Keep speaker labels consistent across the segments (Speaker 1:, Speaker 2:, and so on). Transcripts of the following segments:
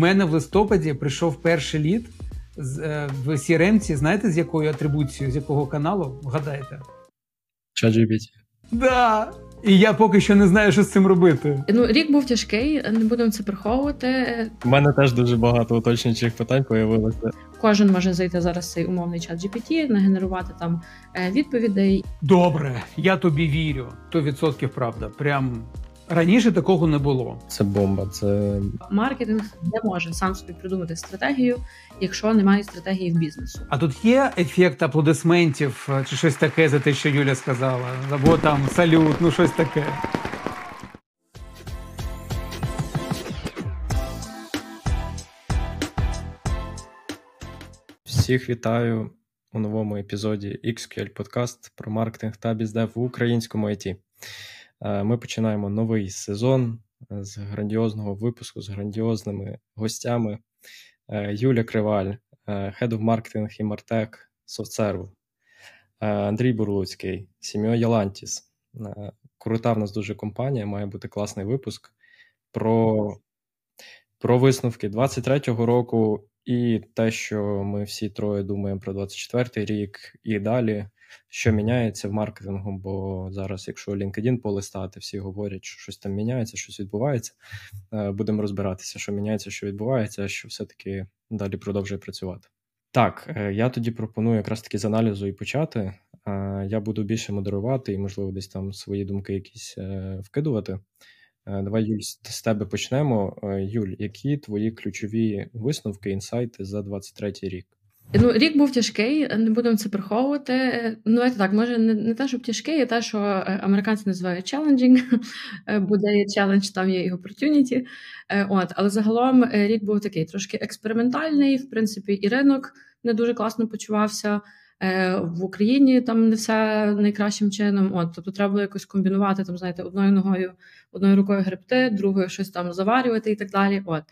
Speaker 1: мене в листопаді прийшов перший лід в CRM, знаєте, з якою атрибуцією, з якого каналу? Вгадайте?
Speaker 2: ChatGPT.
Speaker 1: Да. І я поки що не знаю, що з цим робити.
Speaker 3: Ну, рік був тяжкий, не будемо це приховувати.
Speaker 2: У мене теж дуже багато уточнюючих питань появилося.
Speaker 3: Кожен може зайти зараз цей умовний чат GPT, нагенерувати там е, відповідей.
Speaker 1: Добре, я тобі вірю. То відсотків правда. Прям Раніше такого не було.
Speaker 2: Це бомба. Це
Speaker 3: маркетинг не може сам собі придумати стратегію, якщо немає стратегії в бізнесу.
Speaker 1: А тут є ефект аплодисментів е, чи щось таке за те, що Юля сказала, або там салют, ну щось таке.
Speaker 2: Всіх вітаю у новому епізоді XQL Podcast про маркетинг та біздев в українському IT. Е, ми починаємо новий сезон е, з грандіозного випуску з грандіозними гостями. Е, Юля Криваль, Head of Marketing і Мартек SoftServe, Андрій Бурлуцький, Сім'о Ялантіс. Крута в нас дуже компанія, має бути класний випуск про про висновки 23-го року і те, що ми всі троє думаємо про 24-й рік і далі що міняється в маркетингу, бо зараз, якщо LinkedIn полистати, всі говорять, що щось там міняється, щось відбувається. Е, будемо розбиратися, що міняється, що відбувається, що все-таки далі продовжує працювати. Так, е, я тоді пропоную якраз таки з аналізу і почати. Е, я буду більше модерувати і, можливо, десь там свої думки якісь вкидувати. Давай, Юль, з тебе почнемо. Юль, які твої ключові висновки, інсайти за 23 рік?
Speaker 3: Ну, рік був тяжкий, не будемо це приховувати. Ну, давайте так, може, не не те, щоб тяжкий, а те, що е, американці називають challenging, е, буде є челендж, там є і opportunity. Е, от, але загалом рік був такий трошки експериментальний. В принципі, і ринок не дуже класно почувався. В Україні там не все найкращим чином. От, тобто треба було якось комбінувати там, знаєте, одною ногою, одною рукою гребти, другою щось там заварювати і так далі. От.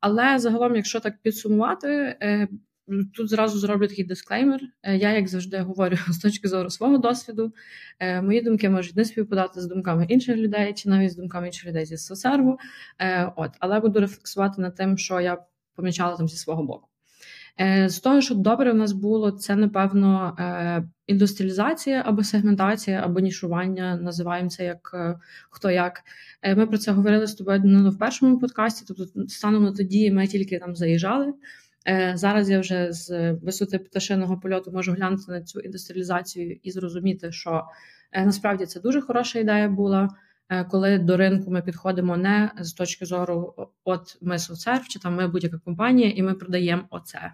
Speaker 3: Але загалом, якщо так підсумувати, Тут зразу зроблю такий дисклеймер. Е, я, як завжди, говорю з точки зору свого досвіду. Е, мої думки можуть не співпадати з думками інших людей, чи навіть з думками інших людей зі соцсерву. Е, от, але буду рефлексувати над тим, що я помічала там зі свого боку. З того, що добре у нас було, це напевно індустріалізація або сегментація, або нішування, називаємо це як хто як. Ми про це говорили з тобою ну, в першому подкасті. Тобто, станом на тоді ми тільки там заїжджали. Е, зараз я вже з висоти пташиного польоту можу глянути на цю індустріалізацію і зрозуміти, що е, насправді це дуже хороша ідея була. Е, коли до ринку ми підходимо не з точки зору, от ми соцсерв, чи там ми будь-яка компанія, і ми продаємо оце.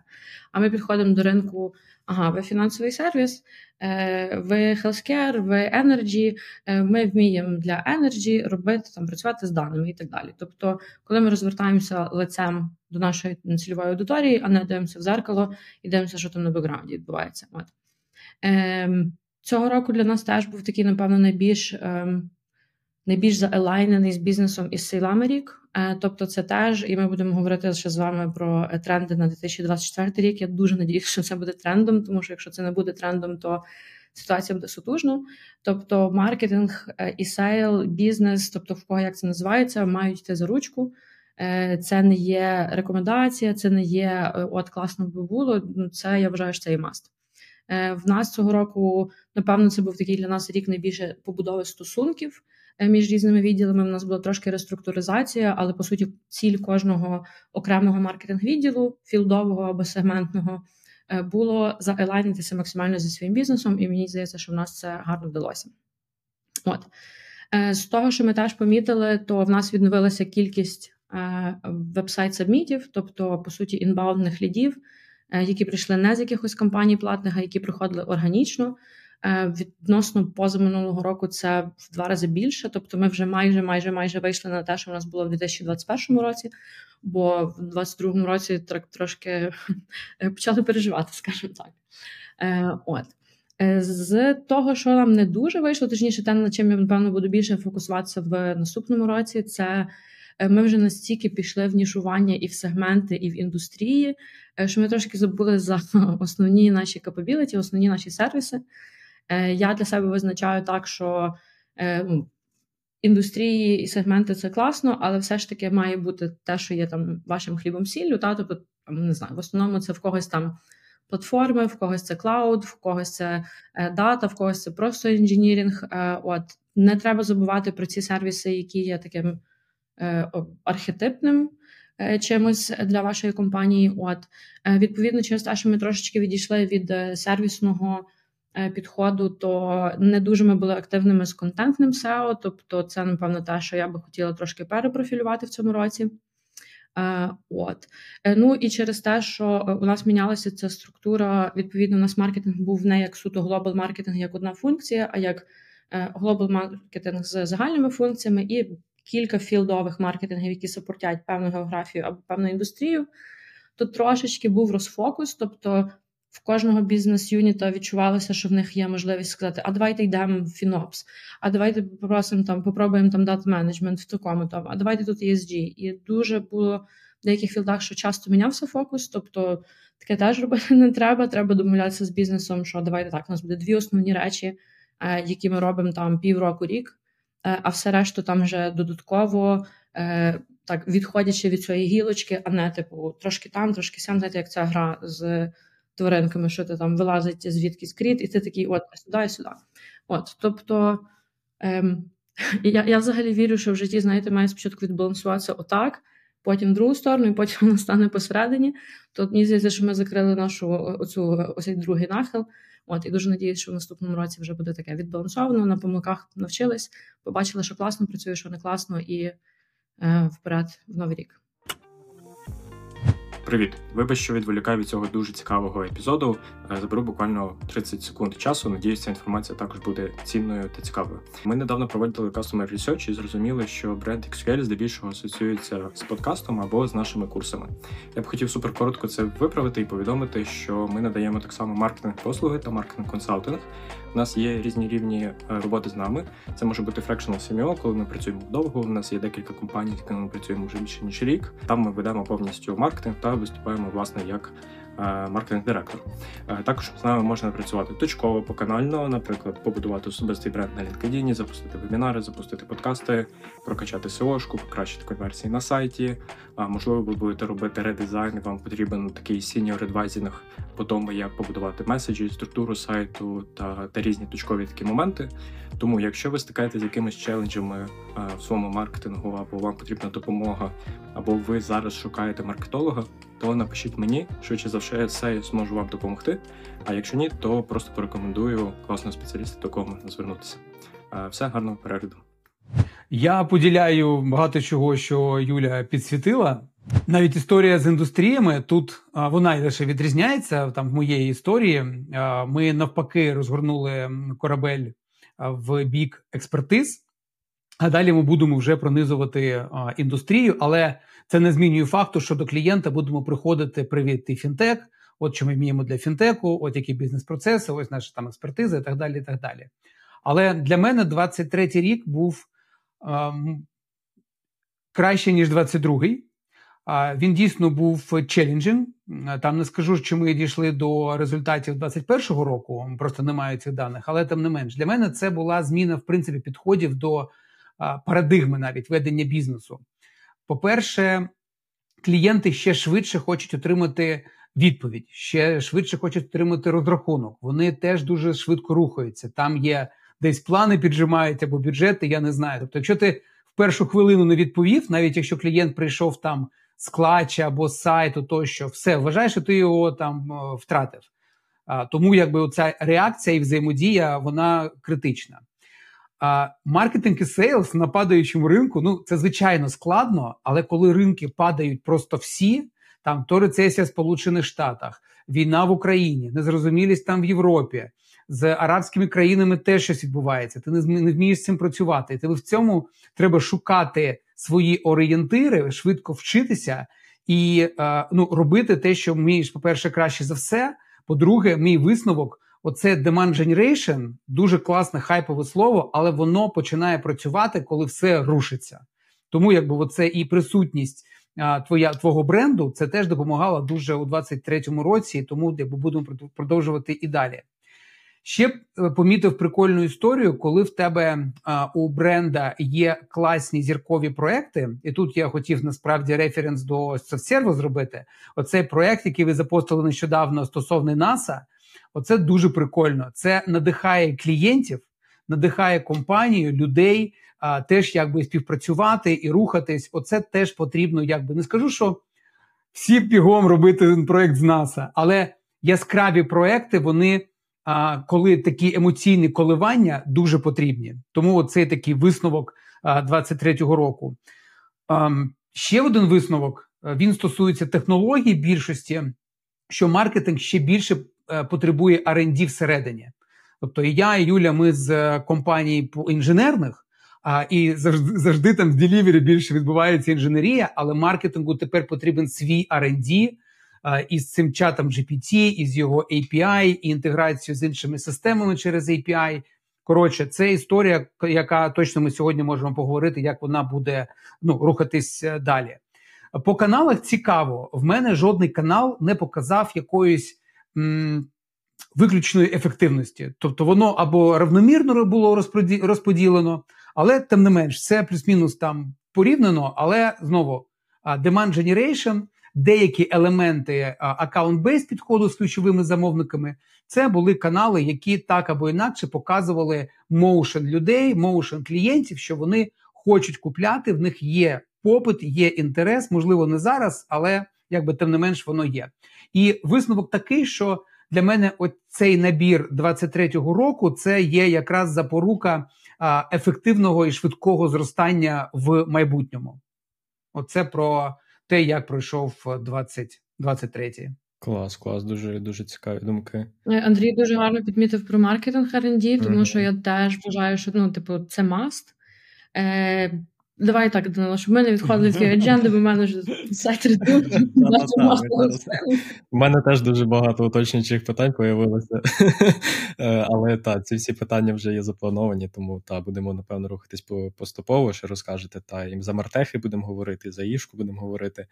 Speaker 3: А ми підходимо до ринку ага, ви фінансовий сервіс, е, ви healthcare, ви energy, е, ми вміємо для energy робити там, працювати з даними і так далі. Тобто, коли ми розвертаємося лицем до нашої цільової аудиторії, а не дивимося в зеркало і дивимося, що там на бекграунді відбувається. От. Ем, цього року для нас теж був такий, напевно, найбільш. Найбільш заелайнений з бізнесом із сейлами рік. Е, тобто, це теж, і ми будемо говорити ще з вами про е, тренди на 2024 рік. Я дуже надіюся, що це буде трендом, тому що якщо це не буде трендом, то ситуація буде сутужна. Тобто, маркетинг е, і сейл, бізнес, тобто в кого як це називається, мають йти за ручку. Це не є рекомендація, це не є от класно би було. Ну, це я вважаю, що це і must. В нас цього року, напевно, це був такий для нас рік найбільше побудови стосунків. Е, між різними відділами. У нас була трошки реструктуризація, але по суті, ціль кожного окремого маркетинг-відділу, field-ового або сегментного, е, було заелайнитися максимально зі своїм бізнесом, і мені здається, що в нас це гарно вдалося. От е, з того, що ми теж помітили, то в нас відновилася кількість вебсайт-сабмітів, тобто, по суті, інбаундних лідів, які прийшли не з якихось компаній платних, а які приходили органічно. Е, відносно позаминулого року це в два рази більше. Тобто, ми вже майже майже майже вийшли на те, що в нас було в 2021 році, бо в 2022 році так трошки почали переживати, скажімо так. Е, от. Е, з того, що нам не дуже вийшло, точніше, те, над чим я напевно буду більше фокусуватися в наступному році, це ми вже настільки пішли в нішування і в сегменти, і в індустрії, що ми трошки забули за основні наші капабіліті, основні наші сервіси. Е, я для себе визначаю так, що е, ну, індустрії і сегменти це класно, але все ж таки має бути те, що є там вашим хлібом сіллю. Та тобто, не знаю, в основному це в когось там платформи, в когось це клауд, в когось це е, дата, в когось це просто інженірінг. Е, от не треба забувати про ці сервіси, які є таким архетипним. Чимось для вашої компанії, от відповідно, через те, що ми трошечки відійшли від сервісного підходу, то не дуже ми були активними з контентним SEO, Тобто, це напевно те, що я би хотіла трошки перепрофілювати в цьому році. Е, от е, ну і через те, що е, у нас мінялася ця структура, відповідно, у нас маркетинг був не як суто глобал маркетинг, як одна функція, а як глобал маркетинг з загальними функціями і кілька філдових маркетингів, які супортять певну географію або певну індустрію. Тут трошечки був розфокус, тобто в кожного бізнес-юніта відчувалося, що в них є можливість сказати: а давайте йдемо в FinOps, а давайте попросимо там, попробуємо там data management в такому там, а давайте тут ESG. І дуже було в деяких field-ах, що часто мінявся фокус. Тобто таке теж робити не треба. Треба домовлятися з бізнесом, що давайте так, у нас буде дві основні речі, е, які ми робимо там півроку рік, е, а все решту там вже додатково. Е, так, відходячи від цієї гілочки, а не типу трошки там, трошки сям, знаєте, як ця гра з тваринками, що ти там вилазить звідкись кріт, і ти такий, от сюди сюди. От, тобто ем, я я взагалі вірю, що в житті, знаєте, має спочатку відбалансуватися отак, потім в другу сторону, і потім вона стане посередині. То мені здається, що ми закрили нашу оцю ось другий нахил. От і дуже надіюсь, що в наступному році вже буде таке відбалансовано. На помилках навчились, побачили, що класно працює, що не класно, і е, вперед в новий рік.
Speaker 2: Привіт, вибач, що відволікаю від цього дуже цікавого епізоду. Е, заберу буквально 30 секунд часу. Надіюсь, ця інформація також буде цінною та цікавою. Ми недавно проводили Customer Research і зрозуміли, що бренд XQL здебільшого асоціюється з подкастом або з нашими курсами. Я б хотів супер коротко це виправити і повідомити, що ми надаємо так само маркетинг послуги та маркетинг консалтинг. У нас є різні рівні е, роботи з нами. Це може бути fractional CMO, коли ми працюємо довго. У нас є декілька компаній, з якими ми працюємо вже більше ніж рік. Там ми ведемо повністю маркетинг та виступаємо власне як Е, маркетинг-директор. Е, також з нами можна працювати точково, поканально, наприклад, побудувати особистий бренд на LinkedIn, запустити вебінари, запустити подкасти, прокачати SEO-шку, покращити конверсії на сайті. Можливо, ви будете робити редизайн, вам потрібен такий senior advising по тому, як побудувати меседжі, структуру сайту та, та різні точкові такі моменти. Тому, якщо ви стикаєтеся з якимись челенджами в своєму маркетингу, або вам потрібна допомога, або ви зараз шукаєте маркетолога, то напишіть мені, швидше за все, я зможу вам допомогти. А якщо ні, то просто порекомендую класного спеціаліста, до кого можна звернутися. Все гарного перегляду.
Speaker 1: Я поділяю багато чого, що Юля підсвітила. Навіть історія з індустріями тут вона лише відрізняється. Там в моєї історії ми навпаки розгорнули корабель в бік експертиз, а далі ми будемо вже пронизувати індустрію, але це не змінює факту, що до клієнта будемо приходити привіт, ти фінтек. От що ми вміємо для фінтеку, от які бізнес-процеси, ось наша там експертиза і так далі. і так далі. Але для мене 23-й рік був краще, ніж 22-й. Він дійсно був челенджем. Там не скажу, що ми дійшли до результатів 21-го року, просто немає цих даних, але тим не менш для мене це була зміна в принципі підходів до парадигми навіть ведення бізнесу. По-перше, клієнти ще швидше хочуть отримати відповідь, ще швидше хочуть отримати розрахунок. Вони теж дуже швидко рухаються. Там є десь плани піджимають або бюджети, я не знаю. Тобто, якщо ти в першу хвилину не відповів, навіть якщо клієнт прийшов там з клача або з сайту, тощо все вважаєш, що ти його там втратив. Тому якби ця реакція і взаємодія вона критична. А маркетинг і сейлс на падаючому ринку ну це звичайно складно, але коли ринки падають просто всі, там то рецесія в Сполучених Штатах, війна в Україні, незрозумілість там в Європі, з арабськими країнами теж щось відбувається. Ти не вмієш з цим працювати. Ти в цьому треба шукати свої орієнтири, швидко вчитися і е, ну, робити те, що вмієш, по-перше, краще за все. По-друге, мій висновок. Оце demand generation, дуже класне хайпове слово, але воно починає працювати, коли все рушиться. Тому якби оце і присутність а, твоя твого бренду це теж допомагало дуже у 23-му році, тому якби будемо продовжувати і далі. Ще е, помітив прикольну історію, коли в тебе а, у бренда є класні зіркові проекти, і тут я хотів насправді референс до SoftServe зробити. Оцей проект, який ви запостили нещодавно стосовно НАСА, оце дуже прикольно. Це надихає клієнтів, надихає компанію, людей а, теж якби співпрацювати і рухатись. Оце теж потрібно, якби не скажу, що всі бігом робити проект з НАСА, але яскраві проекти вони коли такі емоційні коливання дуже потрібні. Тому цей такий висновок 23-го року. Ще один висновок він стосується технологій більшості, що маркетинг ще більше е, потребує R&D всередині. Тобто, я і Юля, ми з е, компаній інженерних, а, і завжди завжди там в ділівері більше відбувається інженерія, але маркетингу тепер потрібен свій R&D, із цим чатом GPT, із його API, і інтеграцією з іншими системами через API. Коротше, це історія, яка точно ми сьогодні можемо поговорити, як вона буде ну, рухатись е, далі. По каналах цікаво, в мене жодний канал не показав якоїсь м, виключної ефективності. Тобто воно або равномірно було розподілено, але тим не менш, це плюс-мінус там порівняно, але знову demand generation деякі елементи account-based підходу з ключовими замовниками. Це були канали, які так або інакше показували motion людей, motion клієнтів, що вони хочуть купляти. В них є попит, є інтерес, можливо, не зараз, але якби тим не менш воно є. І висновок такий, що для мене цей набір 23-го року це є якраз запорука ефективного і швидкого зростання в майбутньому. Оце про те, як пройшов 2023.
Speaker 2: Клас, клас, дуже дуже цікаві думки.
Speaker 3: Е, Андрій дуже гарно підмітив про маркетинг R&D, тому mm-hmm. що я теж вважаю, що ну, типу, це маст. Е, Давай так, Данило, щоб ми не відходили від адженди, бо в мене вже все
Speaker 2: У мене теж дуже багато уточнюючих питань появилося. Е, але так, ці всі питання вже є заплановані, тому та будемо, напевно, рухатись поступово, що розкажете. Та і за Мартехи будемо говорити, за Ішку будемо говорити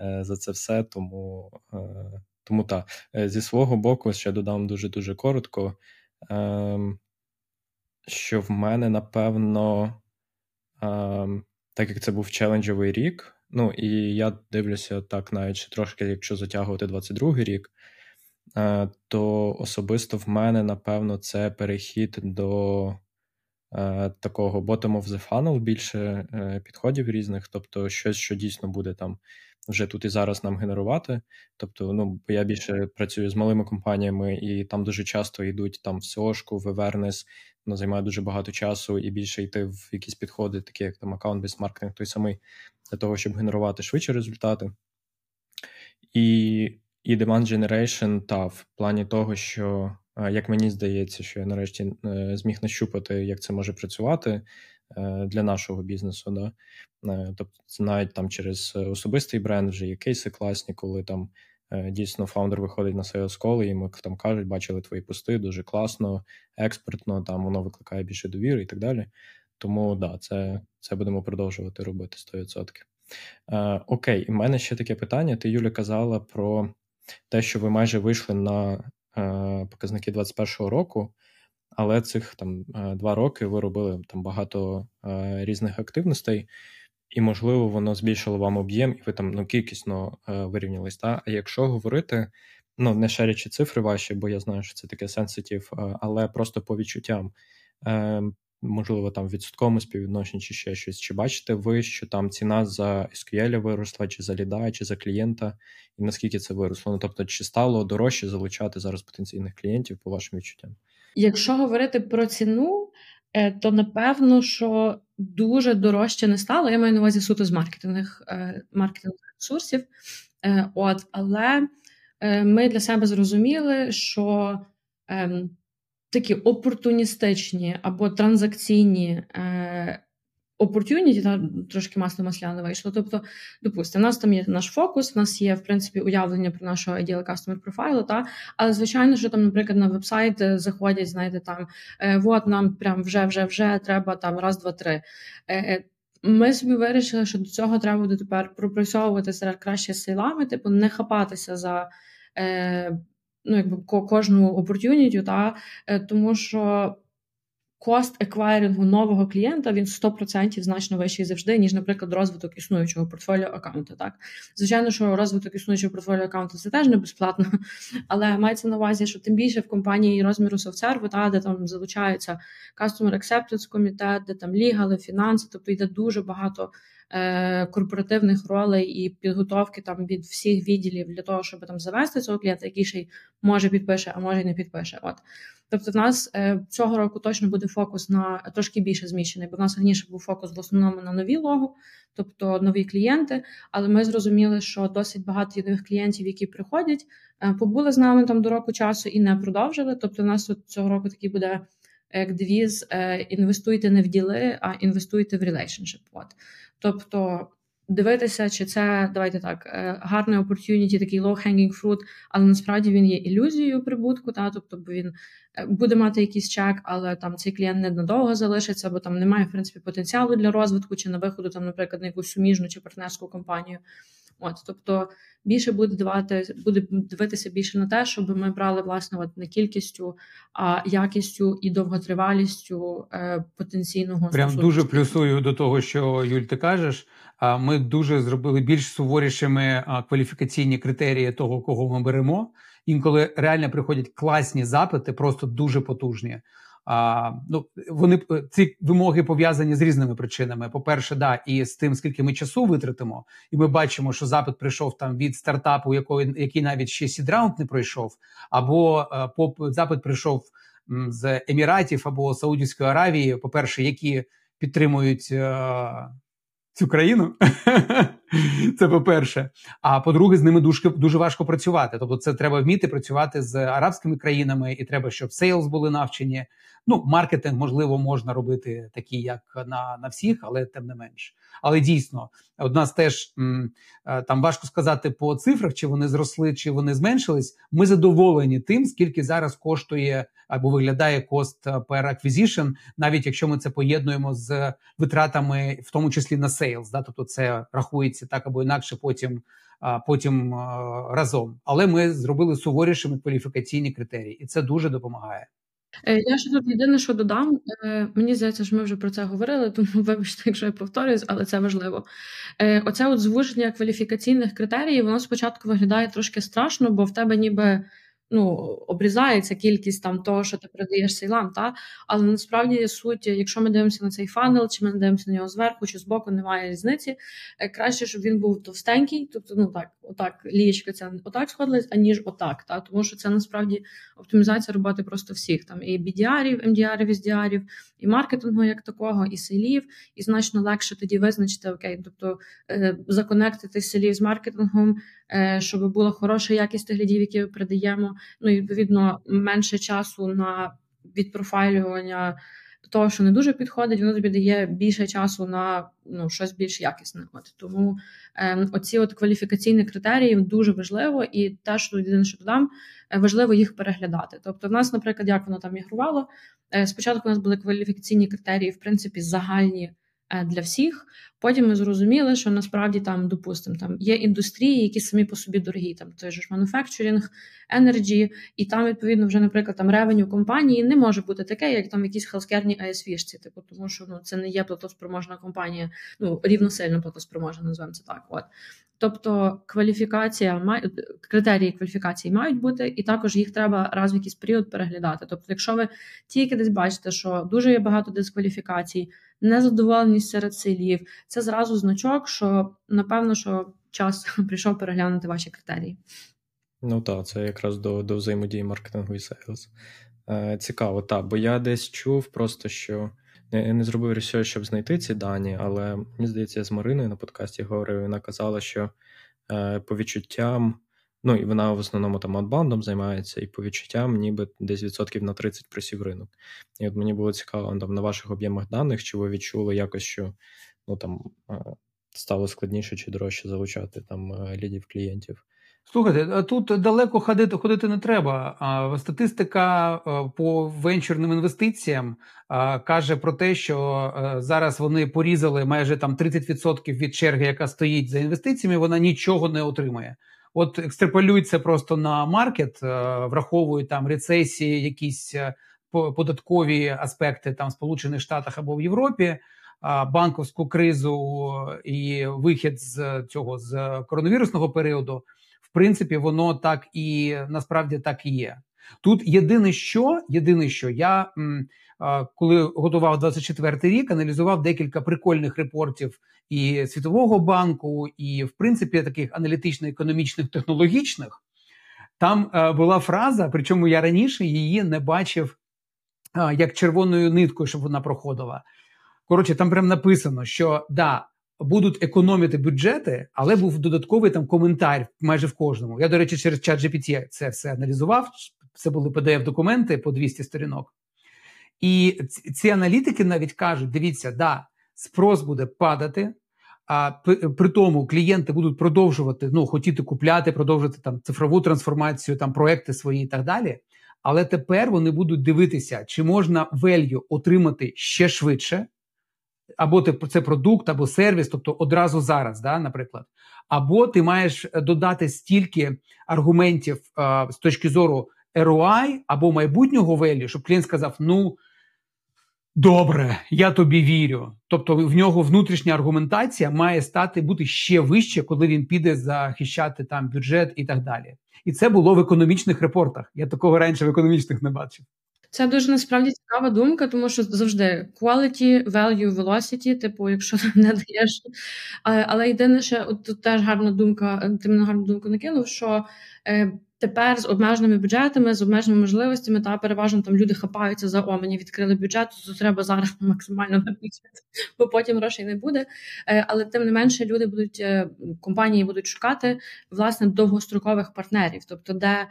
Speaker 2: е, за це все. Тому е, тому так. Зі свого боку, ще додам дуже-дуже коротко, ем, що в мене, напевно. Ем, так як це був челенджовий рік. Ну і я дивлюся так, навіть трошки, якщо затягувати 22-й рік, е, то особисто в мене, напевно, це перехід до е, такого bottom of the funnel, більше е, підходів різних, тобто щось, що дійсно буде там вже тут і зараз нам генерувати. Тобто, ну я більше працюю з малими компаніями, і там дуже часто йдуть там в SEO-шку, в awareness, воно займає дуже багато часу і більше йти в якісь підходи, такі як там аккаунт без маркетинг той самий, для того, щоб генерувати швидше результати. І і demand generation, та в плані того, що як мені здається, що я нарешті е, зміг нащупати, як це може працювати е, для нашого бізнесу. Да? Е, тобто, навіть там через особистий бренд вже є кейси класні, коли там дійсно фаундер виходить на sales call, і йому там кажуть, бачили твої пости, дуже класно, експертно, там воно викликає більше довіри і так далі. Тому да, це це будемо продовжувати робити 100%. Е, Окей, і в мене ще таке питання. Ти, Юля, казала про те, що ви майже вийшли на е, показники 2021 року, але цих там е, два роки ви робили там багато е, різних активностей і, можливо, воно збільшило вам об'єм, і ви там ну, кількісно е, вирівнялись. Та? А якщо говорити, ну не шарячи цифри ваші, бо я знаю, що це таке сенситив, е, але просто по відчуттям, можливо, там в відсотковому співвідношенні чи ще щось. Чи бачите ви, що там ціна за SQL виросла, чи за ліда, чи за клієнта, і наскільки це виросло? Ну тобто, чи стало дорожче залучати зараз потенційних клієнтів по вашим відчуттям?
Speaker 3: Якщо говорити про ціну, Е, то напевно, що дуже дорожче не стало. Я маю на увазі суто з маркетингових е, маркетингових ресурсів. Е, от, Але ми для себе зрозуміли, що ем, такі опортуністичні або транзакційні opportunity, та трошки масло масляне вийшло. Тобто, допустимо, у нас там є наш фокус, у нас є в принципі уявлення про нашого ideal customer профайлу, та але звичайно, що там, наприклад, на вебсайт е, заходять, знаєте, там е, от нам прям вже вже вже треба там раз, два, три. Е, ми собі вирішили, що до цього треба буде тепер пропрацьовувати серед краще силами, типу не хапатися за. ну, якби кожну опортюнітю, та тому що кост еквайрингу нового клієнта він 100% значно вищий завжди, ніж, наприклад, розвиток існуючого портфоліо аккаунту. Так, звичайно, що розвиток існуючого портфоліо аккаунту це теж не безплатно, але мається на увазі, що тим більше в компанії розміру софтсерву, та де там залучаються Customer Acceptance комітет, де там лігали, фінанси, тобто йде дуже багато. Е, корпоративних ролей і підготовки там від всіх відділів для того, щоб там завести цього клієнта, який ще й може підпише, а може й не підпише. От Тобто, в нас е, цього року точно буде фокус на трошки більше зміщений, бо в нас раніше був фокус в основному на нові логу, тобто нові клієнти. Але ми зрозуміли, що досить багато нових клієнтів, які приходять, е, побули з нами там до року часу і не продовжили. Тобто, в нас тут цього року такий буде як девіз інвестуйте не в діли, а інвестуйте в релейшншип. От тобто дивитися, чи це давайте так е, гарний opportunity, такий low-hanging fruit, але насправді він є ілюзією прибутку, та тобто він е, буде мати якийсь чек, але там цей клієнт не надовго залишиться, бо там немає в принципі потенціалу для розвитку чи на виходу, там, наприклад, на якусь суміжну чи партнерську компанію. От, тобто більше буде давати, буде дивитися більше на те, щоб ми брали власне от не кількістю, а якістю і довготривалістю е, потенційного
Speaker 1: Прям стосунку. дуже плюсую до того, що Юль, ти кажеш. А ми дуже зробили більш суворішими кваліфікаційні критерії того, кого ми беремо. Інколи реально приходять класні запити, просто дуже потужні. А, ну, Вони ці вимоги пов'язані з різними причинами. По-перше, да, і з тим, скільки ми часу витратимо, і ми бачимо, що запит прийшов там від стартапу, якої який навіть ще сідраунд не пройшов, або а, поп запит прийшов м, з Еміратів або Саудівської Аравії. По перше, які підтримують а, цю країну. Це по-перше. А по-друге, з ними дуже дуже важко працювати. Тобто, це треба вміти працювати з арабськими країнами, і треба, щоб сейлс були навчені. Ну, маркетинг можливо можна робити такий, як на на всіх, але тим не менш. Але дійсно, у нас теж е, там важко сказати по цифрах, чи вони зросли, чи вони зменшились. Ми задоволені тим, скільки зараз коштує або виглядає кост per acquisition, навіть якщо ми це поєднуємо з витратами, в тому числі на сейлс. Да? Тобто це рахується так або інакше, потім. Потім разом, але ми зробили суворішими кваліфікаційні критерії, і це дуже допомагає.
Speaker 3: Е, я ще тут єдине, що додам. Е, мені здається, що ми вже про це говорили, тому вибачте, якщо я повторююсь, але це важливо. Е, оце от звуження кваліфікаційних критеріїв, воно спочатку виглядає трошки страшно, бо в тебе ніби ну, обрізається кількість там того, що ти передаєш сейлам, та? але насправді суть, якщо ми дивимося на цей funnel, чи ми дивимося на нього зверху, чи збоку, немає різниці. Е, краще, щоб він був товстенький, тобто, ну так, отак, лієчка ця отак сходилась, аніж отак. Та? Тому що це насправді оптимізація роботи просто всіх. Там І BDR-ів, MDR-ів, SDR-ів, і маркетингу як такого, і селів, і значно легше тоді визначити, окей, тобто е, законектити сейлів з маркетингом, щоб була хороша якість глядів, які ми передаємо. Ну і відповідно менше часу на відпрофайлювання того, що не дуже підходить, воно тобі дає більше часу на ну, щось більш якісне. От Тому е, оці от кваліфікаційні критерії дуже важливо, і те, що єдине, що додам, е, важливо їх переглядати. Тобто, в нас, наприклад, як воно там мігрувало, е, спочатку у нас були кваліфікаційні критерії, в принципі, загальні. Е, для всіх. Потім ми зрозуміли, що насправді там, допустимо, там є індустрії, які самі по собі дорогі, там той же ж manufacturing, energy, і там, відповідно, вже, наприклад, там revenue компанії не може бути таке, як там якісь healthcare-ні ISV-шці, типу, тому що ну, це не є платоспроможна компанія, ну рівносильно платоспроможна, називаємо це так. От. Тобто кваліфікація критерії кваліфікації мають бути, і також їх треба раз в якийсь період переглядати. Тобто, якщо ви тільки десь бачите, що дуже є багато дискваліфікацій, незадоволеність серед сейлів, це зразу значок, що напевно, що час прийшов переглянути ваші критерії.
Speaker 2: Ну так, це якраз до до взаємодії маркетингу і sales. Е, Цікаво, так, бо я десь чув просто, що я не зробив research, щоб знайти ці дані, але мені здається, я з Мариною на подкасті говорив, вона казала, що е, по відчуттям, ну і вона в основному там outbound-ом займається, і по відчуттям, ніби десь відсотків на 30 просів ринок. І от мені було цікаво там на ваших об'ємах даних, чи ви відчули якось, що ну там е, стало складніше чи дорожче залучати там е, лідів клієнтів.
Speaker 1: Слухайте, тут далеко ходити ходити не треба. Статистика е, по венчурним інвестиціям каже про те, що е, зараз вони порізали майже там 30% від черги, яка стоїть за інвестиціями. Вона нічого не отримає. От екстраполюється просто на маркет, враховують там рецесії, якісь податкові аспекти там в Сполучених Штатах або в Європі, банковську кризу і вихід з цього з коронавірусного періоду. Принципі, воно так і насправді так і є. Тут єдине, що єдине, що я коли готував 24-й рік, аналізував декілька прикольних репортів і Світового банку, і в принципі таких аналітично-економічних технологічних. Там була фраза, причому я раніше її не бачив як червоною ниткою, щоб вона проходила. Коротше, там прям написано, що да, будуть економити бюджети, але був додатковий там коментар майже в кожному. Я, до речі, через чат GPT це все аналізував. Це були pdf документи по 200 сторінок. І ці аналітики навіть кажуть: дивіться, да, спрос буде падати, а при тому клієнти будуть продовжувати ну, хотіти купляти, продовжувати там цифрову трансформацію, там проекти свої і так далі. Але тепер вони будуть дивитися, чи можна value отримати ще швидше, або ти це продукт, або сервіс, тобто одразу зараз, да, наприклад. Або ти маєш додати стільки аргументів а, з точки зору ROI або майбутнього value, щоб клієнт сказав: Ну добре, я тобі вірю. Тобто в нього внутрішня аргументація має стати бути ще вище, коли він піде захищати там бюджет і так далі. І це було в економічних репортах. Я такого раніше в економічних не бачив.
Speaker 3: Це дуже насправді цікава думка, тому що завжди quality, value, velocity, типу, якщо не даєш. Але єдине, ще от тут теж гарна думка, ти мене гарну думку накинув, що е, Тепер з обмеженими бюджетами, з обмеженими можливостями, та переважно там люди хапаються за о, мені відкрили бюджет, то треба зараз максимально напічати, бо потім грошей не буде. Е, але тим не менше, люди будуть е, компанії будуть шукати власне довгострокових партнерів, тобто де е,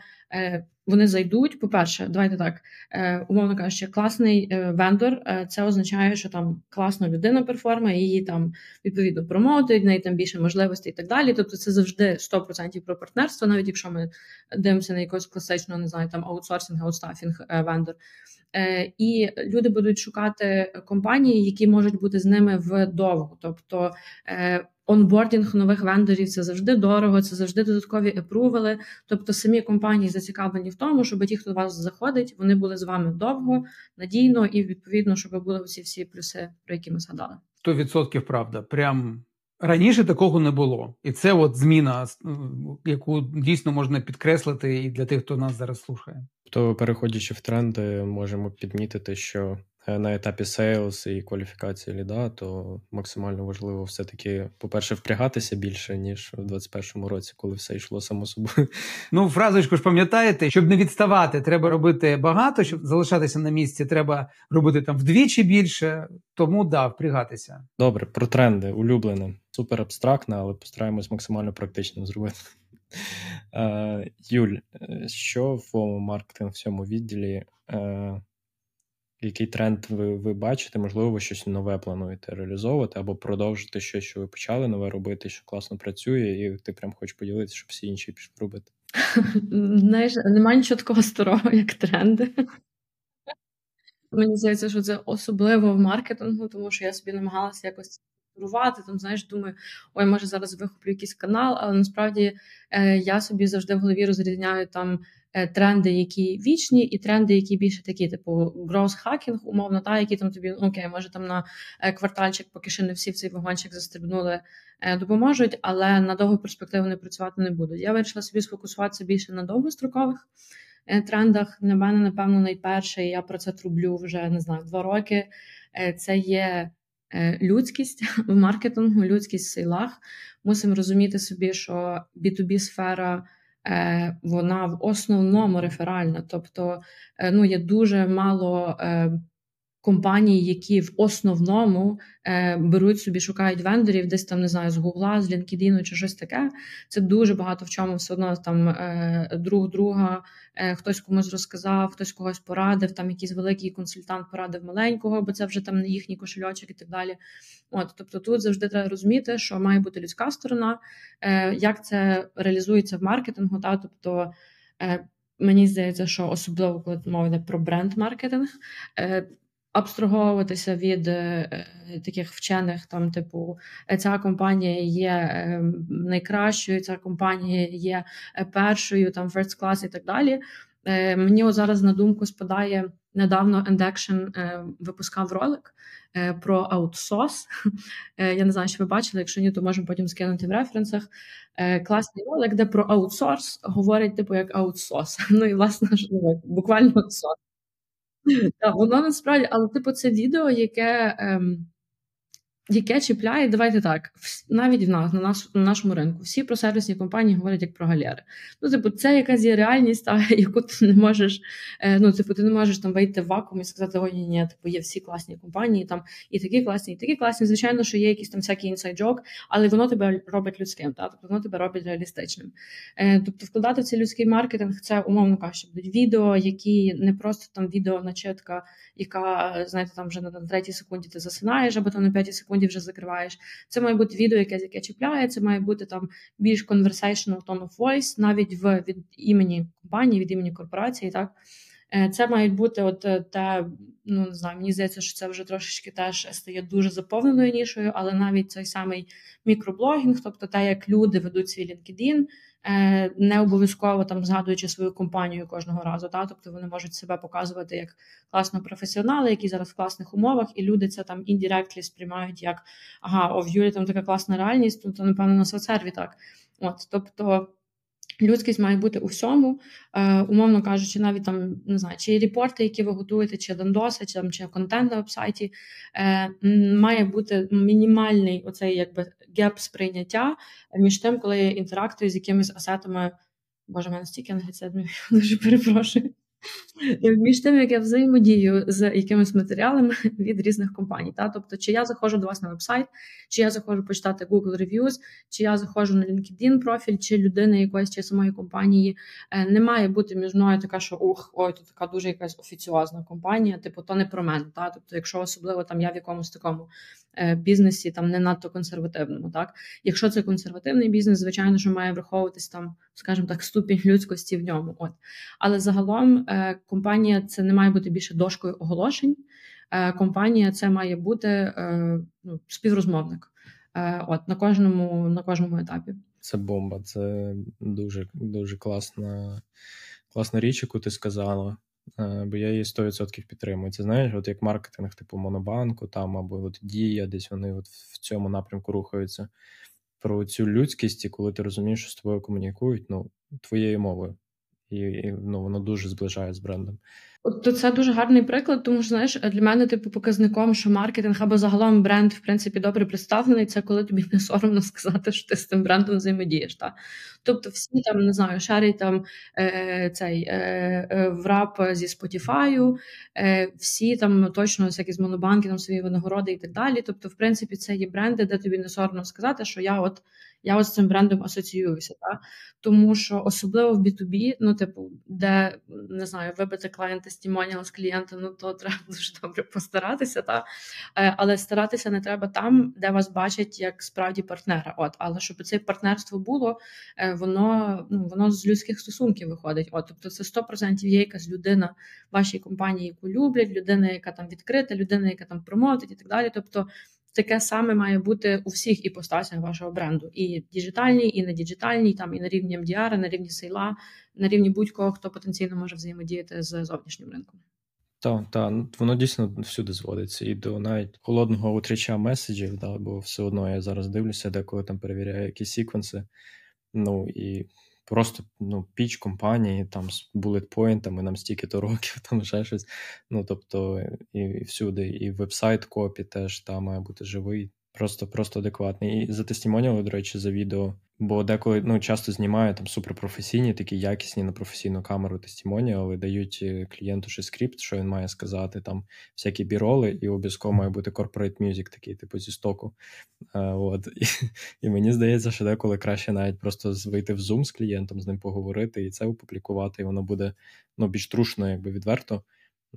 Speaker 3: вони зайдуть. По-перше, давайте так умовно кажучи, класний вендор. Це означає, що там класна людина перформає, її там відповідно промовують, в неї там більше можливостей і так далі. Тобто, це завжди 100% про партнерство, навіть якщо ми дивимося на якогось класичного, не знаю, там аутсорсинг, аутстафінг е, вендор. Е, і люди будуть шукати компанії, які можуть бути з ними вдовго. Тобто е, онбордінг нових вендорів це завжди дорого, це завжди додаткові епрували. Тобто самі компанії зацікавлені в тому, щоб ті, хто до вас заходить, вони були з вами довго, надійно і відповідно, щоб були всі всі плюси, про які ми згадали.
Speaker 1: 100% правда. Прям Раніше такого не було, і це от зміна, яку дійсно можна підкреслити і для тих, хто нас зараз слухає.
Speaker 2: То переходячи в тренди, можемо підмітити, що Е, на етапі sales і кваліфікації ліда, то максимально важливо все-таки, по-перше, впрягатися більше, ніж в 2021 році, коли все йшло само собою.
Speaker 1: Ну, фразочку ж пам'ятаєте, щоб не відставати, треба робити багато, щоб залишатися на місці, треба робити там вдвічі більше. Тому да, впрягатися.
Speaker 2: Добре, про тренди улюблене. Супер абстрактно, але постараємось максимально практично зробити. Uh, Юль, е, що в маркетинг в цьому відділі який тренд ви ви бачите? Можливо, ви щось нове плануєте реалізовувати або продовжити щось, що ви почали нове робити, що класно працює, і ти прям хочеш поділитися, щоб всі інші пішли робити?
Speaker 3: Знаєш, немає нічого такого старого, як тренди. Мені здається, що це особливо в маркетингу, тому що я собі намагалася якось керувати. Там знаєш, думаю, ой, може зараз вихоплю якийсь канал, але насправді е, я собі завжди в голові розрізняю там тренди, які вічні, і тренди, які більше такі, типу growth hacking, умовно, та які там тобі ну, окей, може там на е, квартальчик, поки ще не всі в цей вагончик застрибнули, е, допоможуть, але на довгу перспективу вони працювати не будуть. Я вирішила собі сфокусуватися більше на довгострокових трендах. На мене, напевно, найперше, я про це трублю вже не знаю два роки. Це є. Людськість в маркетингу, людськість в сейлах. Мусимо розуміти собі, що B2B сфера Е, вона в основному реферальна. Тобто е, ну, є дуже мало е, компаній, які в основному беруть собі, шукають вендорів, десь там не знаю, з Гугла, з LinkedIn чи щось таке. Це дуже багато в чому все одно там друг друга, хтось комусь розказав, хтось когось порадив, там якийсь великий консультант порадив маленького, бо це вже там не їхній кошельочок і так далі. От, Тобто тут завжди треба розуміти, що має бути людська сторона, е, як це реалізується в маркетингу. Та? Тобто е, мені здається, що особливо коли мова йде про бренд-маркетинг. Е, абстраговуватися від е, таких вчених, там, типу, ця компанія є е, найкращою, ця компанія є першою, там first class і так далі. Е, Мені зараз на думку спадає недавно Endaction е, випускав ролик е, про аутсорс. Е, я не знаю, що ви бачили. Якщо ні, то можемо потім скинути в референсах. Е, класний ролик, де про аутсорс говорить, типу, як аутсорс. Ну і власне ну, буквально аутсорс. Так, воно насправді, але типу, це відео, яке. Ем, яке чіпляє, давайте так, навіть в нас на наш, на нашому ринку всі про сервісні компанії говорять як про галери. Ну, типу, це якась є реальність, та, яку ти не можеш, е, ну, типу, ти не можеш там вийти в вакуум і сказати, ой, ні, ні, типу, є всі класні компанії, там і такі класні, і такі класні. Звичайно, що є якісь там всякі inside joke, але воно тебе робить людським, та, тобто воно тебе робить реалістичним. Е, Тобто, вкладати цей людський маркетинг, це умовно кажучи, будуть відео, які не просто там відео начитка, яка, знаєте, там вже на третій секунді ти засинаєш, або там на п'ятій секунді секунді вже закриваєш. Це має бути відео, яке яке чіпляє, це має бути там більш conversational tone of voice, навіть в від імені компанії, від імені корпорації. так. Е, це має бути от е, те, ну не знаю, мені здається, що це вже трошечки теж стає дуже заповненою нішою, але навіть цей самий мікроблогінг, тобто те, як люди ведуть свій LinkedIn, не обов'язково там згадуючи свою компанію кожного разу. Та? Тобто вони можуть себе показувати як класно професіонали, які зараз в класних умовах, і люди це там індиректлі сприймають як ага, о, в Юлі там така класна реальність, то, то напевно на соцсерві так. От, тобто Людськість має бути у всьому, е, умовно кажучи, навіть там не знаю, чи репорти, які ви готуєте, чи дандоси, чи там чи контент на вебсайті, е, має бути мінімальний оцей якби геп сприйняття між тим, коли я інтерактую з якимись асетами. Боже, мене стільки англіцизмів, дуже перепрошую. Між тим, як я взаємодію з якимись матеріалами від різних компаній. Та? Тобто, чи я заходжу до вас на вебсайт, чи я заходжу почитати Google Reviews, чи я заходжу на LinkedIn профіль, чи людина якоїсь чи самої компанії е, не має бути між мною така, що ух, ой, то така дуже якась офіціозна компанія, типу, то не про мене. Та? Тобто, якщо особливо там я в якомусь такому бізнесі, там не надто консервативному. Так? Якщо це консервативний бізнес, звичайно, що має враховуватись там, скажімо так, ступінь людськості в ньому. От. Але загалом. Е, компанія це не має бути більше дошкою оголошень. Е, компанія це має бути е, ну, співрозмовник. От на кожному на кожному етапі.
Speaker 2: Це бомба, це дуже дуже класна класна річ, яку ти сказала. Бо я її 100% підтримую. Це знаєш, от як маркетинг, типу Монобанку, там або от Дія, десь вони от в цьому напрямку рухаються. Про цю людськість, і коли ти розумієш, що з тобою комунікують, ну, твоєю мовою і, і ну, воно дуже зближає з брендом.
Speaker 3: От це дуже гарний приклад, тому що знаєш, для мене типу показником, що маркетинг або загалом бренд в принципі добре представлений, це коли тобі не соромно сказати, що ти з цим брендом взаємодієш. Та? Тобто, всі там не знаю, шарять там е, цей е, е, в зі Spotify, е, всі там точно всякі з монобанки, там свої винагороди і так далі. Тобто, в принципі, це є бренди, де тобі не соромно сказати, що я от я ось з цим брендом асоціююся. Та? Тому що особливо в B2B, ну, типу, де не знаю, вибити клієнта стімоніал з клієнта, ну то треба дуже добре постаратися. Та? Е, але старатися не треба там, де вас бачать як справді партнера. От, Але щоб це партнерство було, е, воно ну, воно з людських стосунків виходить. От, Тобто це 100% є якась людина вашій компанії, яку люблять, людина, яка там відкрита, людина, яка там промовить і так далі. Тобто таке саме має бути у всіх іпостасях вашого бренду: і діджитальній, і не діджитальній, там і на рівні MDR, на рівні сейла, на рівні будь-кого, хто потенційно може взаємодіяти з зовнішнім ринком.
Speaker 2: Так, так, ну, воно дійсно всюди зводиться і до навіть холодного утріча меседжів, да, бо все одно я зараз дивлюся, деколи там перевіряю якісь секвенси. Ну і просто ну, піч компанії там з булетпойнтами, нам стільки-то років, там ще щось. Ну тобто, і, і всюди, і вебсайт копі теж там має бути живий. Просто просто адекватний. І за тестімоніали, до речі, за відео. Бо деколи ну, часто знімаю там суперпрофесійні, такі якісні на професійну камеру тестімоніали, дають е, клієнту ще скрипт, що він має сказати, там всякі біроли, і обов'язково має бути corporate music, такий, типу, зі стоку. А, от. І, і мені здається, що деколи краще навіть просто вийти в Zoom з клієнтом, з ним поговорити і це опублікувати, і воно буде ну, більш трушно, якби відверто,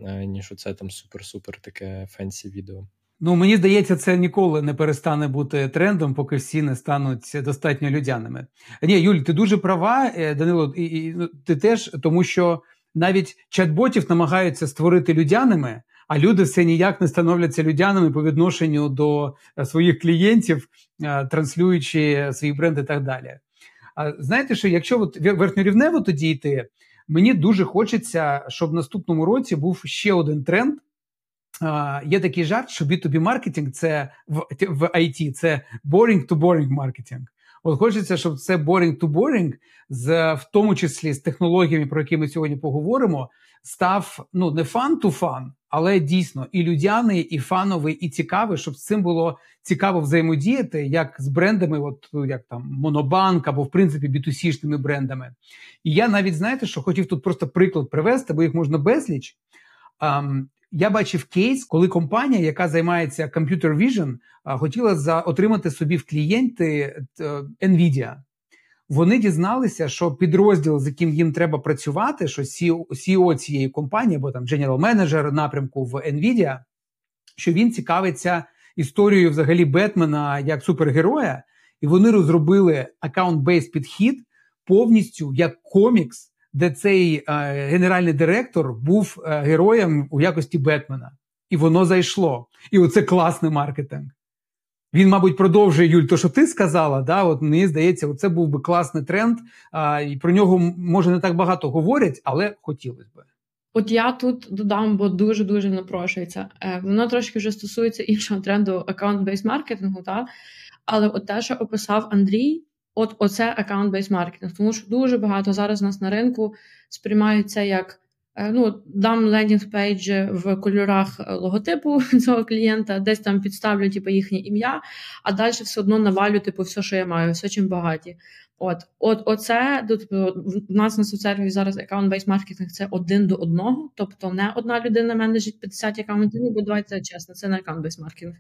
Speaker 2: е, ніж оце там супер-супер таке фенсі відео.
Speaker 1: Ну, мені здається, це ніколи не перестане бути трендом, поки всі не стануть достатньо людяними. Ні, Юль, ти дуже права, е, Данило, і, і ну, ти теж, тому що навіть чат-ботів намагаються створити людяними, а люди все ніяк не становляться людянами по відношенню до е, своїх клієнтів, е, транслюючи свої бренди і так далі. А знаєте, що якщо от верхньорівнево тоді йти, мені дуже хочеться, щоб в наступному році був ще один тренд. Є такий жарт, що B2B маркетинг це в в IT, це boring to boring маркетинг. От хочеться, щоб це boring to boring, з в тому числі з технологіями, про які ми сьогодні поговоримо, став ну не fun to fun, але дійсно і людяний, і фановий, і цікавий, щоб з цим було цікаво взаємодіяти, як з брендами, от як там Монобанк або в принципі B2C-шними брендами. І я навіть знаєте, що хотів тут просто приклад привести, бо їх можна безліч. Um, я бачив кейс, коли компанія, яка займається Computer Vision, хотіла за отримати собі в клієнти NVIDIA. Вони дізналися, що підрозділ, з яким їм треба працювати, що CEO цієї компанії, або там General Manager напрямку в NVIDIA, що він цікавиться історією взагалі Бетмена як супергероя, і вони розробили account-based підхід повністю як комікс де цей е, генеральний директор був е, героєм у якості Бетмена. І воно зайшло. І оце класний маркетинг. Він, мабуть, продовжує Юль, то що ти сказала. да, от Мені здається, це був би класний тренд. А, І про нього може не так багато говорять, але хотілося б.
Speaker 3: От я тут додам, бо дуже дуже напрошується. Е, воно трошки вже стосується іншого тренду account-based маркетингу, але от те, що описав Андрій, От оце account-based маркетинг, тому що дуже багато зараз нас на ринку сприймають це як е, ну, дам landing page в кольорах е, логотипу цього клієнта, десь там підставлю типу, їхнє ім'я, а далі все одно навалю типу, все, що я маю, все чим багаті. От, от оце в нас на соцсерві зараз account-based маркетинг це один до одного, тобто не одна людина менеджить 50 аккаунтів, бо давайте чесно, це не account-based маркетинг.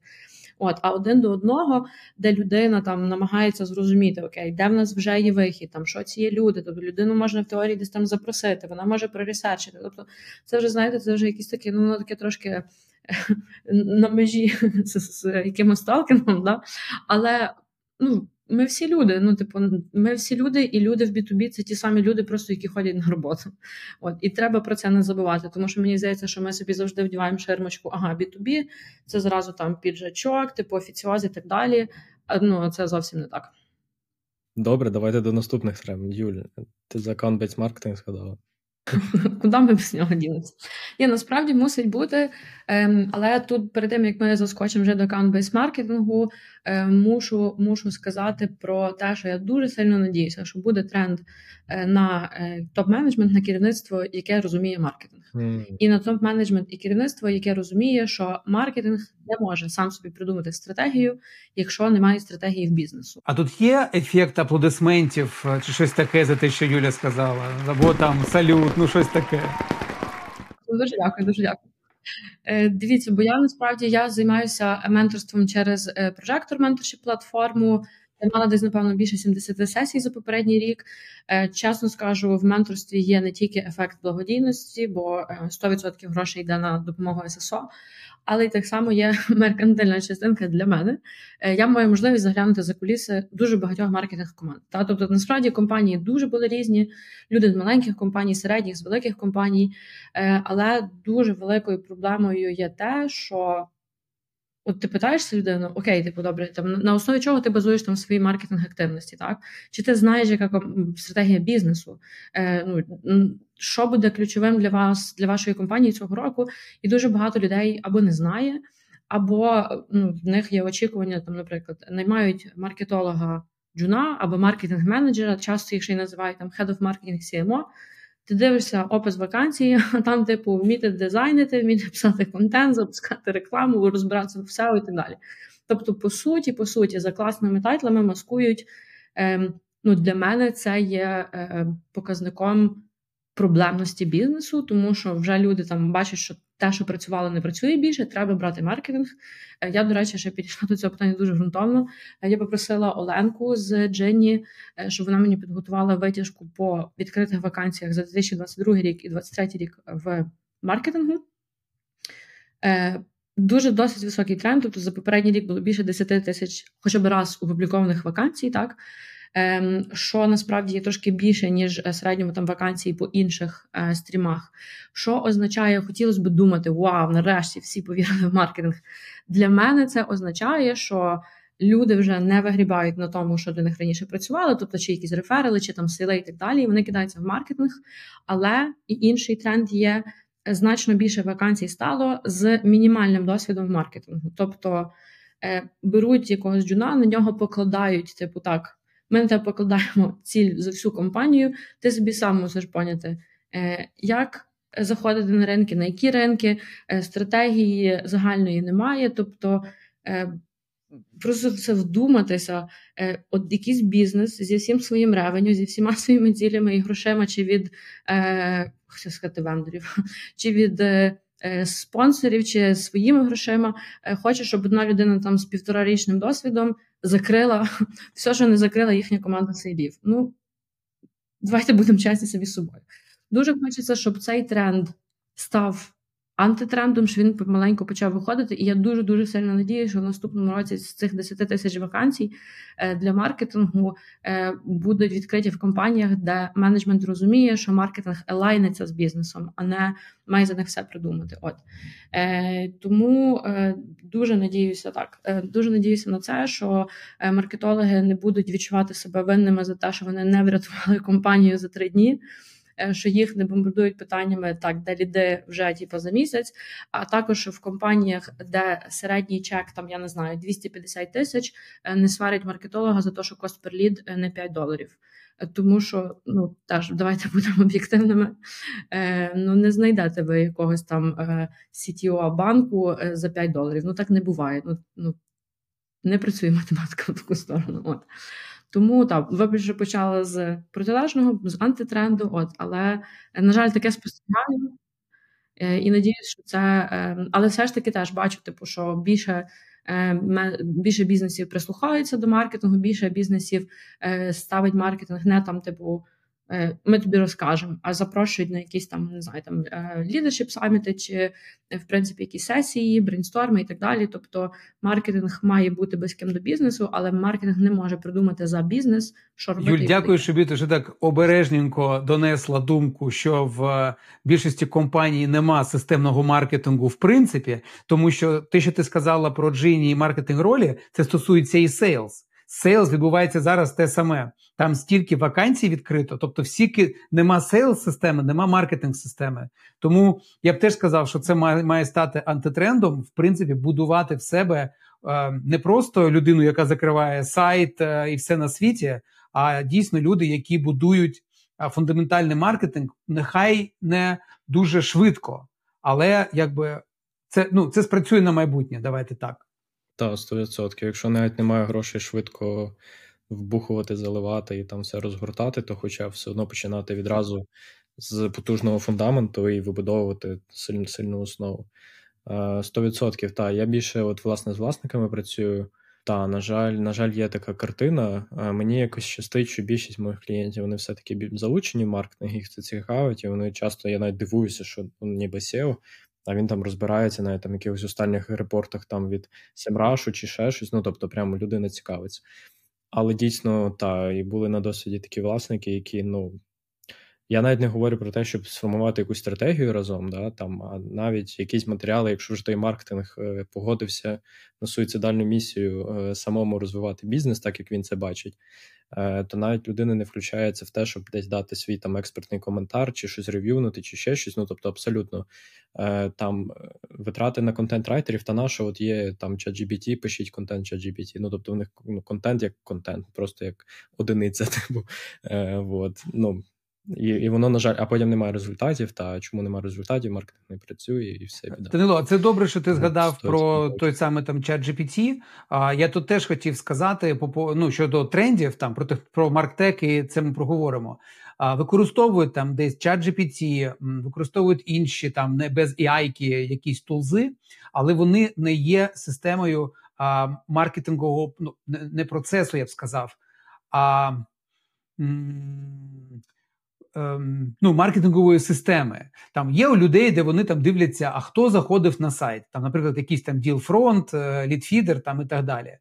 Speaker 3: От, а один до одного, де людина там намагається зрозуміти, окей, де в нас вже є вихід, там що ці є люди, тобто людину можна в теорії десь там запросити, вона може про research ити. Тобто, це вже знаєте, це вже якісь такі, ну воно таке трошки. На межі з, з якимось сталкінгом, да? але ну, ми всі люди. Ну, типу, ми всі люди, і люди в B2B це ті самі люди, просто які ходять на роботу. От і треба про це не забувати. Тому що мені здається, що ми собі завжди вдіваємо ширмочку. Ага, B2B, це зразу там піджачок, типу офіціоз і так далі. Ну це зовсім не так.
Speaker 2: Добре, давайте до наступних трем. Юлі, ти за аккаунт маркетинг сказала.
Speaker 3: Куди ми без нього ділимося? Ні, насправді мусить бути. Ем, але тут перед тим як ми заскочимо вже до account-based маркетингу, мушу мушу сказати про те, що я дуже сильно надіюся, що буде тренд е, на е, топ-менеджмент, на керівництво, яке розуміє маркетинг, mm. і на топ-менеджмент і керівництво, яке розуміє, що маркетинг не може сам собі придумати стратегію, якщо немає стратегії в бізнесу.
Speaker 1: А тут є ефект аплодисментів е, чи щось таке за те, що Юля сказала, або там салют, ну щось таке.
Speaker 3: Дуже дякую, дуже дякую. Е, дивіться, бо я насправді я займаюся менторством через е, прожектор менторшіп платформу. Я мала десь, напевно, більше 70 сесій за попередній рік. Е, чесно скажу, в менторстві є не тільки ефект благодійності, бо 100% грошей йде на допомогу ССО, але й так само є меркантильна частинка для мене. Е, я маю можливість заглянути за куліси дуже багатьох маркетинг команд. Та тобто, насправді компанії дуже були різні, люди з маленьких компаній, середніх, з великих компаній, е, але дуже великою проблемою є те, що От ти питаєшся людину, окей, типу, добре, там на основі чого ти базуєш там свої маркетинг активності, так? Чи ти знаєш, яка стратегія бізнесу? Е, ну, Що буде ключовим для вас, для вашої компанії цього року? І дуже багато людей або не знає, або ну, в них є очікування, там, наприклад, наймають маркетолога джуна або маркетинг-менеджера, часто їх ще й називають там Head of Marketing CMO, ти дивишся опис вакансії, а там, типу, вміти дизайнити, вміти писати контент, запускати рекламу, розбиратися в SEO і так далі. Тобто, по суті, по суті, за класними тайтлами маскують. Е, ну, Для мене це є е, показником проблемності бізнесу, тому що вже люди там бачать, що те, що працювало, не працює більше, треба брати маркетинг. Е, я, до речі, ще підійшла до цього питання дуже ґрунтовно. Е, я попросила Оленку з Дженні, е, щоб вона мені підготувала витяжку по відкритих вакансіях за 2022 рік і 2023 рік в маркетингу. Дуже досить високий тренд. Тобто за попередній рік було більше 10 тисяч, хоча б раз опублікованих вакансій, так що насправді є трошки більше, ніж е, середньому там вакансії по інших е, стрімах. Що означає, хотілося б думати, вау, нарешті всі повірили в маркетинг. Для мене це означає, що люди вже не вигрібають на тому, що для них раніше працювали, тобто чи якісь реферали, чи там сили і так далі. Вони кидаються в маркетинг. Але і інший тренд є значно більше вакансій стало з мінімальним досвідом в маркетингу. Тобто е, беруть якогось джуна, на нього покладають, типу, так, ми на тебе покладаємо ціль за всю компанію, ти собі сам мусиш поняти, е, як. Заходити на ринки, на які ринки, е, стратегії загальної немає. Тобто просто це вдуматися, от якийсь бізнес зі всім своїм ревеню, зі всіма своїми цілями і грошима, чи від хотів сказати вендорів, чи від е, е, спонсорів, чи своїми грошима. Хочу, хоче, щоб одна людина там з півторарічним досвідом закрила все, що не закрила їхня команда сейлів. Ну, давайте будемо чесні собі собою. Дуже хочеться, щоб цей тренд став антитрендом, що він помаленьку почав виходити. І я дуже дуже сильно надію, що в наступному році з цих 10 тисяч вакансій е, для маркетингу е, будуть відкриті в компаніях, де менеджмент розуміє, що маркетинг елайниться з бізнесом, а не має за них все придумати. От е, тому дуже надіюся, так дуже надіюся на це, що маркетологи не будуть відчувати себе винними за те, що вони не врятували компанію за три дні. Е, що їх не бомбардують питаннями так, де ліди вже типу, за місяць, а також в компаніях, де середній чек, там я не знаю, 250 тисяч, е, не сварить маркетолога за те, що кост пер лід е, не 5 доларів. Тому що ну теж давайте будемо об'єктивними. Е, Ну не знайдете ви якогось там е, CTO банку за 5 доларів. Ну так не буває. Ну ну не працює математика в таку сторону. От тому так, ви вже почали з протилежного, з антитренду, от, але, на жаль, таке спостерігаю. Е, і надіюсь, що це. Е, але все ж таки теж бачу, типу, що більше е, більше бізнесів прислухаються до маркетингу, більше бізнесів ставить маркетинг не там, типу. Е, ми тобі розкажемо, а запрошують на якісь там не знаю, там leadership саміти чи е, в принципі якісь сесії, брейнсторми і так далі. Тобто маркетинг має бути близьким до бізнесу, але маркетинг не може придумати за бізнес, що робити.
Speaker 1: Юль, дякую, що ти так обережненько донесла думку, що в більшості компаній нема системного маркетингу в принципі, тому що те, що ти сказала про джині і маркетинг ролі, це стосується і sales. Sales відбувається зараз те саме. Там стільки вакансій відкрито, тобто всі нема sales системи, нема маркетинг системи. Тому я б теж сказав, що це має, стати антитрендом, в принципі, будувати в себе е, не просто людину, яка закриває сайт е, і все на світі, а дійсно люди, які будують е, фундаментальний маркетинг, нехай не дуже швидко, але якби це ну це спрацює на майбутнє. Давайте так.
Speaker 2: Так, 100%. Якщо навіть немає грошей швидко вбухувати, заливати і там все розгортати, то хоча все одно починати відразу з потужного фундаменту і вибудовувати сильну сильну основу. 100%. Так, я більше от власне з власниками працюю. Та, на жаль, на жаль, є така картина. Мені якось щастить, що більшість моїх клієнтів вони все-таки залучені в маркетинг, їх це цікавить, і вони часто я навіть дивуюся, що ну, ніби SEO, а він там розбирається на там якихось останніх репортах там від Семрашу чи ще щось. Ну тобто, прямо людина цікавиться. Але дійсно, та, і були на досвіді такі власники, які, ну. Я навіть не говорю про те, щоб сформувати якусь стратегію разом, да, там, а навіть якісь матеріали, якщо ж той маркетинг е, погодився на суїцидальну місію е, самому розвивати бізнес, так як він це бачить, то навіть людина не включається в те, щоб десь дати свій там експертний коментар, чи щось рев'юнути, чи ще щось. Ну тобто, абсолютно е, там е, витрати на контент-райтерів та наша от є там ChatGPT, пишіть контент ChatGPT, Ну тобто, в них ну, контент як контент, просто як одиниця. Типу, от, ну, і і воно, на жаль, а потім немає результатів. Та чому немає результатів, маркетинг не працює і все біда.
Speaker 1: Данило, це добре, що ти згадав про той самий там чат GPT. А я тут теж хотів сказати ну, щодо трендів там про про марктек, і це ми проговоримо. А використовують там десь чат GPT, використовують інші там не без AI якісь тулзи, але вони не є системою а, маркетингового ну, не процесу, я б сказав. а ем, ну, маркетингової системи. Там є у людей, де вони там дивляться, а хто заходив на сайт. Там, наприклад, якийсь там Ділфронт, лідфідер там і так далі.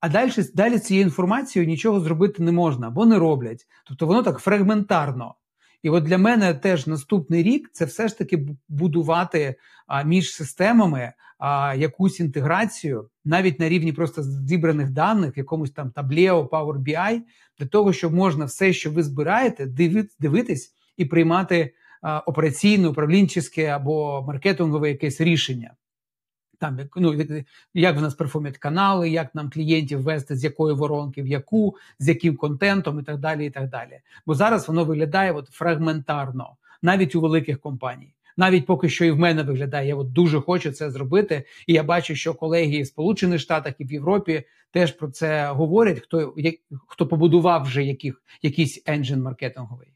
Speaker 1: А далі далі цією інформацією нічого зробити не можна, бо не роблять. Тобто воно так фрагментарно. І от для мене теж наступний рік це все ж таки будувати а, між системами а, якусь інтеграцію, навіть на рівні просто зібраних даних, якомусь там Таблео, Power BI, для того, щоб можна все, що ви збираєте, дивитись і приймати операційне, управлінче або маркетингове якесь рішення там ну, як в нас перформять канали, як нам клієнтів вести, з якої воронки, в яку, з яким контентом і так далі. і так далі. Бо зараз воно виглядає от фрагментарно, навіть у великих компаній. Навіть поки що і в мене виглядає, я от дуже хочу це зробити. І я бачу, що колеги в Сполучених Штатах і в Європі теж про це говорять. Хто як, хто побудував вже яких, якийсь енджин маркетинговий.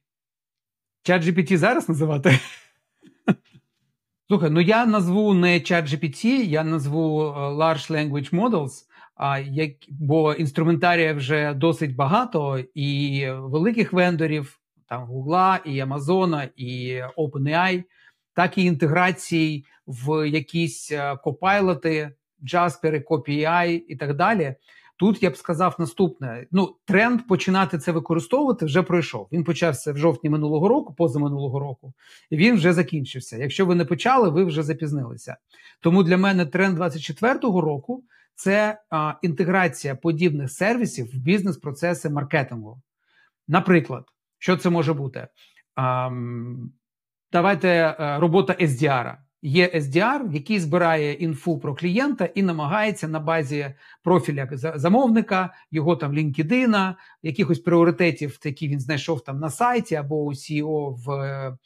Speaker 1: Чат GPT зараз називати? Слухай, ну я назву не ChatGPT, я назву е, Large Language Models, а як бо інструментарія вже досить багато, і великих вендорів, там Google, і Amazon, і OpenAI, так і інтеграцій в якісь е, копайлоти, Jasper, CopyAI і так далі. Тут я б сказав наступне: ну, тренд починати це використовувати вже пройшов. Він почався в жовтні минулого року, позаминулого року, і він вже закінчився. Якщо ви не почали, ви вже запізнилися. Тому для мене тренд 24-го року це а, інтеграція подібних сервісів в бізнес-процеси маркетингу. Наприклад, що це може бути? А, давайте а, робота SDR є SDR, який збирає інфу про клієнта і намагається на базі профіля замовника, його там LinkedIn, якихось пріоритетів, які він знайшов там на сайті або у CEO в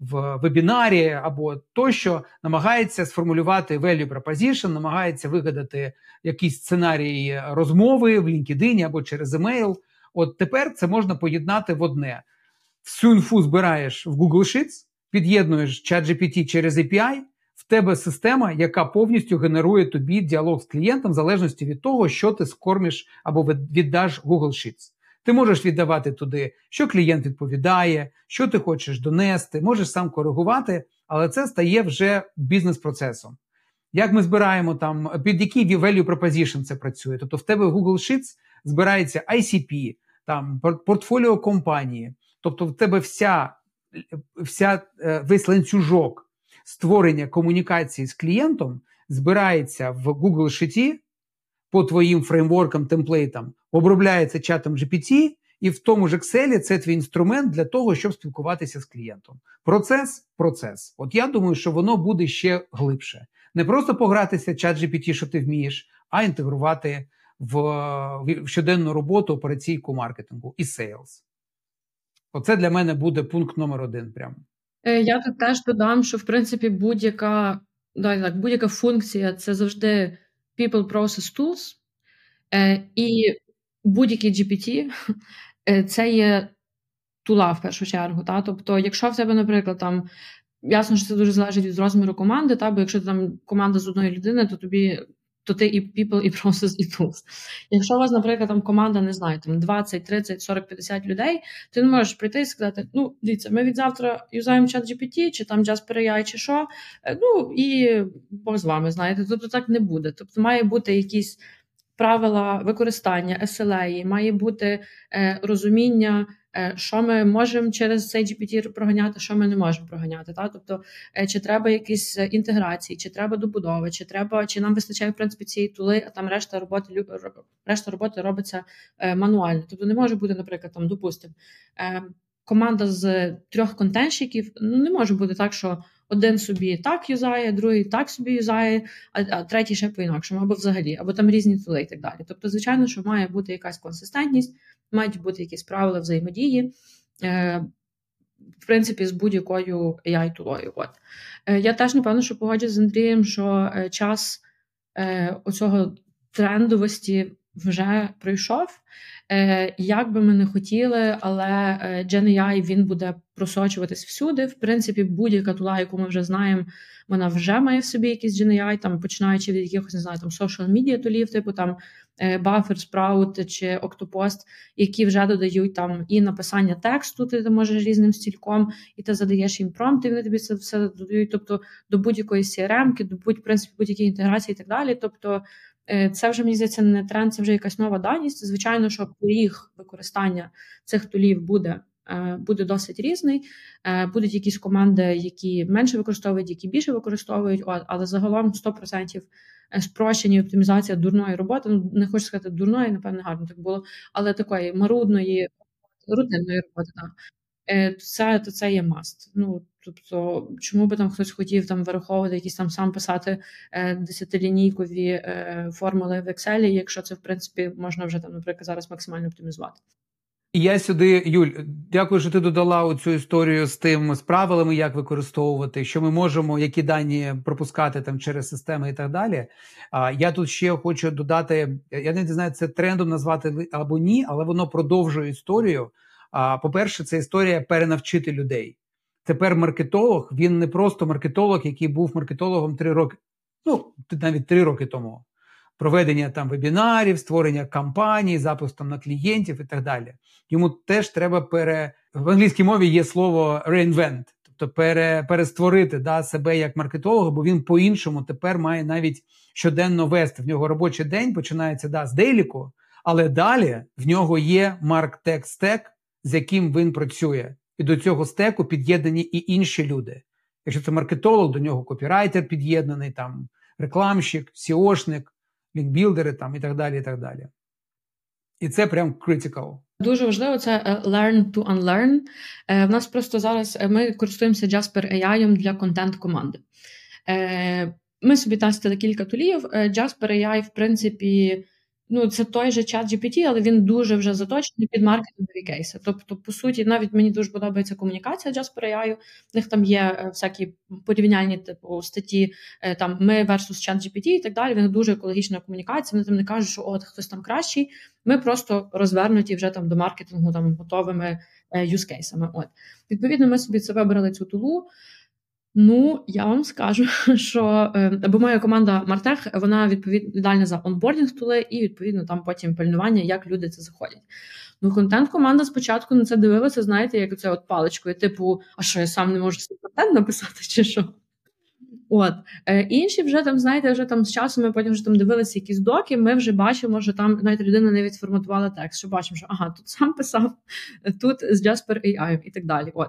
Speaker 1: в вебінарі, або тощо, намагається сформулювати value proposition, намагається вигадати якийсь сценарій розмови в LinkedIn або через email. От тепер це можна поєднати в одне. Всю інфу збираєш в Google Sheets, під'єднуєш ChatGPT через API, в тебе система, яка повністю генерує тобі діалог з клієнтом в залежності від того, що ти скормиш або віддаш Google Sheets. Ти можеш віддавати туди, що клієнт відповідає, що ти хочеш донести, можеш сам коригувати, але це стає вже бізнес-процесом. Як ми збираємо там, під який value proposition це працює? Тобто в тебе в Google Sheets збирається ICP, там портфоліо компанії, тобто в тебе вся вся, е, весь ланцюжок створення комунікації з клієнтом збирається в Google Sheet по твоїм фреймворкам, темплейтам, обробляється чатом GPT, і в тому ж Excel це твій інструмент для того, щоб спілкуватися з клієнтом. Процес процес. От я думаю, що воно буде ще глибше. Не просто погратися чат GPT, що ти вмієш, а інтегрувати в щоденну роботу операційку маркетингу і сейлс. Оце для мене буде пункт номер один. Прямо.
Speaker 3: Е, я тут теж додам, що в принципі будь-яка да, так, будь-яка функція це завжди people process tools, е, і будь-який GPT е, це є тула в першу чергу. Та? Тобто, якщо в тебе, наприклад, там. Ясно, що це дуже залежить від розміру команди, та? бо якщо там команда з одної людини, то тобі то ти і people, і process, і tools. Якщо у вас, наприклад, там команда, не знаю, там 20, 30, 40, 50 людей, ти не можеш прийти і сказати: ну, дивіться, ми від завтра юзаємо чат GPT, чи там Jasper AI, чи що. Е, ну і Бог з вами, знаєте, тобто так не буде. Тобто має бути якісь правила використання, SLA, має бути е, розуміння. Е, що ми можемо через цей GPT проганяти, що ми не можемо проганяти. Та? Тобто, е, чи треба якісь інтеграції, чи треба добудови, чи треба, чи нам вистачає в принципі цієї тули, а там решта роботи решта роботи робиться е, мануально. Тобто не може бути, наприклад, там, допустимо, команда з трьох контентщиків, ну не може бути так, що. Один собі так юзає, другий так собі юзає, а а третій ще по-інакшому, або взагалі, або там різні тули і так далі. Тобто, звичайно, що має бути якась консистентність, мають бути якісь правила взаємодії, е, в принципі, з будь-якою ai тулою От. Е, я теж, напевно, що погоджуюсь з Андрієм, що е, час оцього трендовості вже пройшов. Як би ми не хотіли, але GenAI він буде просочуватись всюди. В принципі, будь-яка тула, яку ми вже знаємо, вона вже має в собі якийсь GenAI, там починаючи від якихось не знаю, там social media тулів, типу там Buffer, Sprout чи Octopost, які вже додають там і написання тексту, ти можеш різним стільком, і ти задаєш їм промпт, і вони тобі це все додають, тобто до будь-якої CRM, до будь принципі будь-якої інтеграції і так далі. Тобто Е, це вже мені здається не тренд, це вже якась нова даність. Звичайно, що поріг використання цих тулів буде. Е, буде досить різний. Е, будуть якісь команди, які менше використовують, які більше використовують, але загалом 100% спрощення оптимізація дурної роботи. Ну не хочу сказати дурної, напевне, гарно так було, але такої марудної, рутинної роботи. Так. Е, то це то це є маст. Ну тобто, чому би там хтось хотів там вираховувати якісь там сам писати е, десятилінійкові е, формули в Excel, якщо це в принципі можна вже там, наприклад, зараз максимально оптимізувати.
Speaker 1: І я сюди, Юль, дякую, що ти додала цю історію з тим з правилами, як використовувати, що ми можемо, які дані пропускати там через системи і так далі. А я тут ще хочу додати: я не знаю, це трендом назвати або ні, але воно продовжує історію. А по-перше, це історія перенавчити людей. Тепер маркетолог, він не просто маркетолог, який був маркетологом три роки, ну навіть три роки тому. Проведення там вебінарів, створення кампаній, запуск там на клієнтів і так далі. Йому теж треба пере в англійській мові є слово reinvent, тобто пере, перестворити да, себе як маркетолога, бо він по-іншому тепер має навіть щоденно вести. В нього робочий день починається да, з дейліку, але далі в нього є марктек стек, з яким він працює, і до цього стеку під'єднані і інші люди. Якщо це маркетолог, до нього копірайтер під'єднаний, там рекламщик, сіошник, лінкбілдери там і так далі. І так далі. І це прям critical.
Speaker 3: Дуже важливо це е, learn to unlearn. Е, в нас просто зараз е, ми користуємося Jasper AI для контент команди. Ми собі тестили кілька тулів. Jasper AI, в принципі, Ну, це той же чат GPT, але він дуже вже заточений під маркетингові кейси. Тобто, по суті, навіть мені дуже подобається комунікація Jasper AI. В них там є е, всякі порівняльні типу статті, е, там ми versus чат GPT і так далі. Він дуже екологічна комунікація. Вони там не кажуть, що от хтось там кращий. Ми просто розвернуті вже там до маркетингу там готовими юзкейсами. От відповідно, ми собі це вибрали цю тулу. Ну, я вам скажу, що е, бо моя команда Мартех вона відповідальна за онбордінг тули і відповідно там потім пильнування, як люди це заходять. Ну, контент-команда спочатку на це дивилася, знаєте, як це от паличкою, типу, а що я сам не можу свій контент написати, чи що? От е, інші вже там, знаєте, вже там з часом ми потім вже там дивилися якісь доки. Ми вже бачимо, що там навіть людина не відформатувала текст, що бачимо, що ага, тут сам писав, тут з Jasper AI і так далі. От.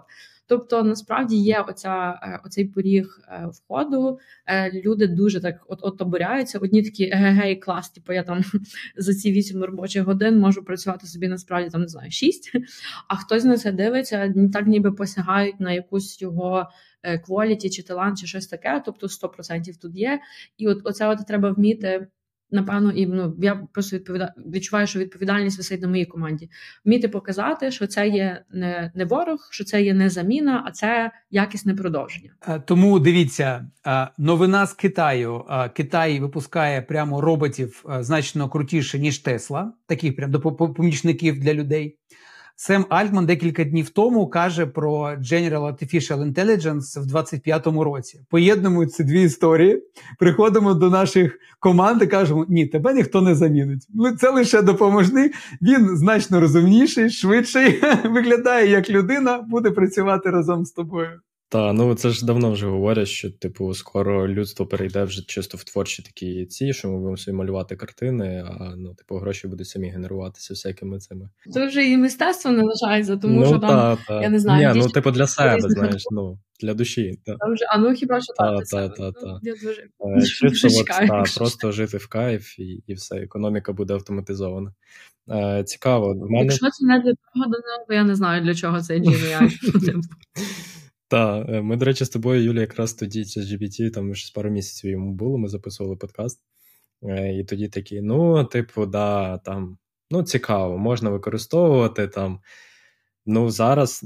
Speaker 3: Тобто, насправді є оця е, оцей поріг е, входу. Е, люди дуже так от обуряються. Одні такі гей, клас, типу я там за ці вісім робочих годин можу працювати собі насправді там не знаю шість. А хтось на це дивиться, так ніби посягають на якусь його кваліті чи талант, чи щось таке. Тобто 100% тут є. І от оце от треба вміти. Напевно, і ну я просто відповіда... відчуваю, що відповідальність висить на моїй команді. Вміти показати, що це є не не ворог, що це є не заміна, а це якісне продовження.
Speaker 1: Е, тому дивіться, е, новина з Китаю. Е, Китай випускає прямо роботів значно крутіше ніж Тесла, таких прям допомічників для людей. Сем Альтман декілька днів тому каже про General Artificial Intelligence в 25-му році. Поєднуємо ці дві історії, приходимо до наших команд і кажемо: ні, тебе ніхто не замінить. Це лише допоможний. Він значно розумніший, швидший, виглядає як людина, буде працювати разом з тобою.
Speaker 2: Та ну це ж давно вже говорять, що типу скоро людство перейде вже чисто в творчі такі ці, що ми будемо собі малювати картини, а ну типу гроші будуть самі генеруватися всякими цими.
Speaker 3: Це вже і мистецтво не лишається, тому ну, що там та. я не знаю.
Speaker 2: Ні, ну типу для себе, знаєш, ну для душі. Та.
Speaker 3: Вже, а ну хіба що
Speaker 2: та, та, та, та. Я дуже е, чисто от, та, просто жити в кайф і і все, економіка буде автоматизована. Е, Цікаво.
Speaker 3: В мене... Якщо це не для того, то я не знаю для чого це GNI.
Speaker 2: Так, е, ми, до речі, з тобою, Юля, якраз тоді це GPT, там ще пару місяців йому було, ми записували подкаст. Е, і тоді такі, ну, типу, да, там, ну, цікаво, можна використовувати там. Ну, зараз,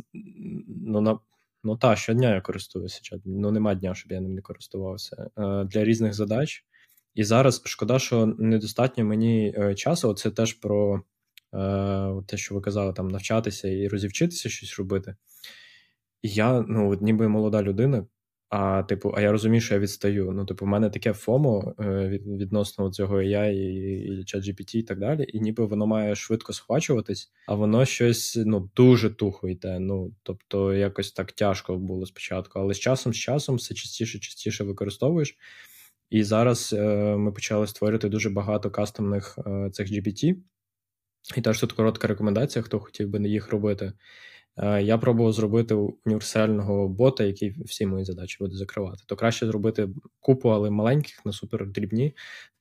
Speaker 2: ну, на, ну та, щодня я користуюся. Ну, нема дня, щоб я ним не користувався е, для різних задач. І зараз шкода, що недостатньо мені часу. Це теж про те, що ви казали, там навчатися і розівчитися щось робити я, ну, от ніби молода людина, а типу, а я розумію, що я відстаю. Ну, типу, в мене таке FOMO е, від, відносно цього AI і, і ChatGPT і так далі, і ніби воно має швидко схвачуватись, а воно щось ну, дуже тухо йде. Ну, тобто, якось так тяжко було спочатку. Але з часом, з часом все частіше частіше використовуєш. І зараз е, ми почали створити дуже багато кастомних е, цих GPT. І теж тут коротка рекомендація, хто хотів би їх робити. Е, я пробував зробити універсального бота, який всі мої задачі буде закривати. То краще зробити купу, але маленьких, на супер дрібні.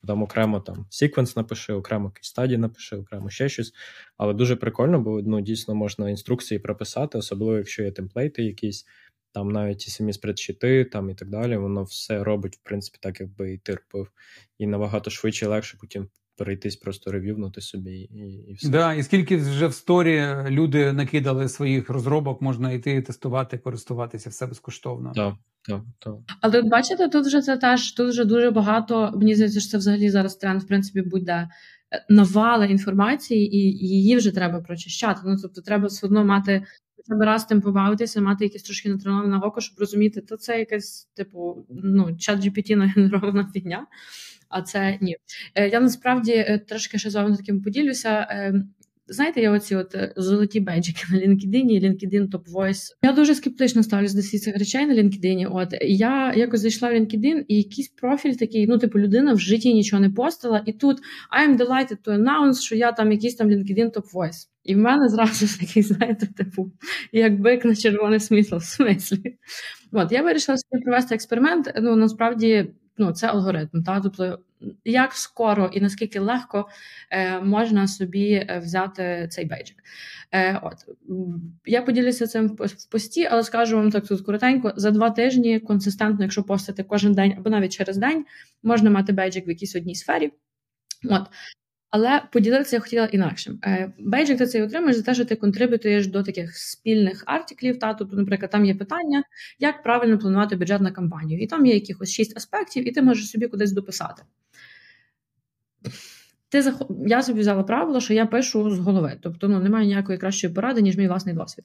Speaker 2: Там окремо там секвенс напиши, окремо якийсь стадії напиши, окремо ще щось. Але дуже прикольно, бо ну, дійсно можна інструкції прописати, особливо якщо є темплейти якісь, там навіть ті самі спредшіти там і так далі. Воно все робить, в принципі, так, якби і ти робив. І набагато швидше і легше потім перейтись, просто ревівнути собі і і все.
Speaker 1: Да, і скільки вже в сторі люди накидали своїх розробок, можна йти тестувати, користуватися все безкоштовно.
Speaker 2: Так, так, так.
Speaker 3: Але бачите, тут вже це теж тут вже дуже багато. Мені здається, що це взагалі зараз тренд, в принципі, буде навала інформації, і її вже треба прочищати. Ну тобто, треба все одно мати. Треба раз тим побавитися, мати якісь трошки натреноване око, щоб розуміти, то це якась, типу, ну, чат GPT нагенерована фігня а це ні. Е, я насправді е, трошки ще з вами таким поділюся. Ем, знаєте, я оці от е, золоті беджики на LinkedIn, LinkedIn Top Voice. Я дуже скептично ставлюсь до всіх цих речей на LinkedIn. От я якось зайшла в LinkedIn, і якийсь профіль такий, ну, типу, людина в житті нічого не постила, і тут I'm delighted to announce, що я там якийсь там LinkedIn Top Voice. І в мене зразу ж такий, знаєте, типу, як бик на червоне світло в смислі. От я вирішила собі провести експеримент. Ну насправді ну, це алгоритм. Та? Тобто, як скоро і наскільки легко е, можна собі е, взяти цей бейджик. Е, от. Я поділюся цим в пості, але скажу вам так тут коротенько: за два тижні консистентно, якщо постити кожен день або навіть через день, можна мати бейджик в якійсь одній сфері. От. Але поділитися я хотіла інакшим. Бейджинг ти цей отримуєш за те, що ти контрибутуєш до таких спільних артиклів. Та тобто, наприклад, там є питання, як правильно планувати бюджет на кампанію. І там є якихось шість аспектів, і ти можеш собі кудись дописати. Ти зах... Я собі взяла правило, що я пишу з голови. Тобто ну, немає ніякої кращої поради, ніж мій власний досвід.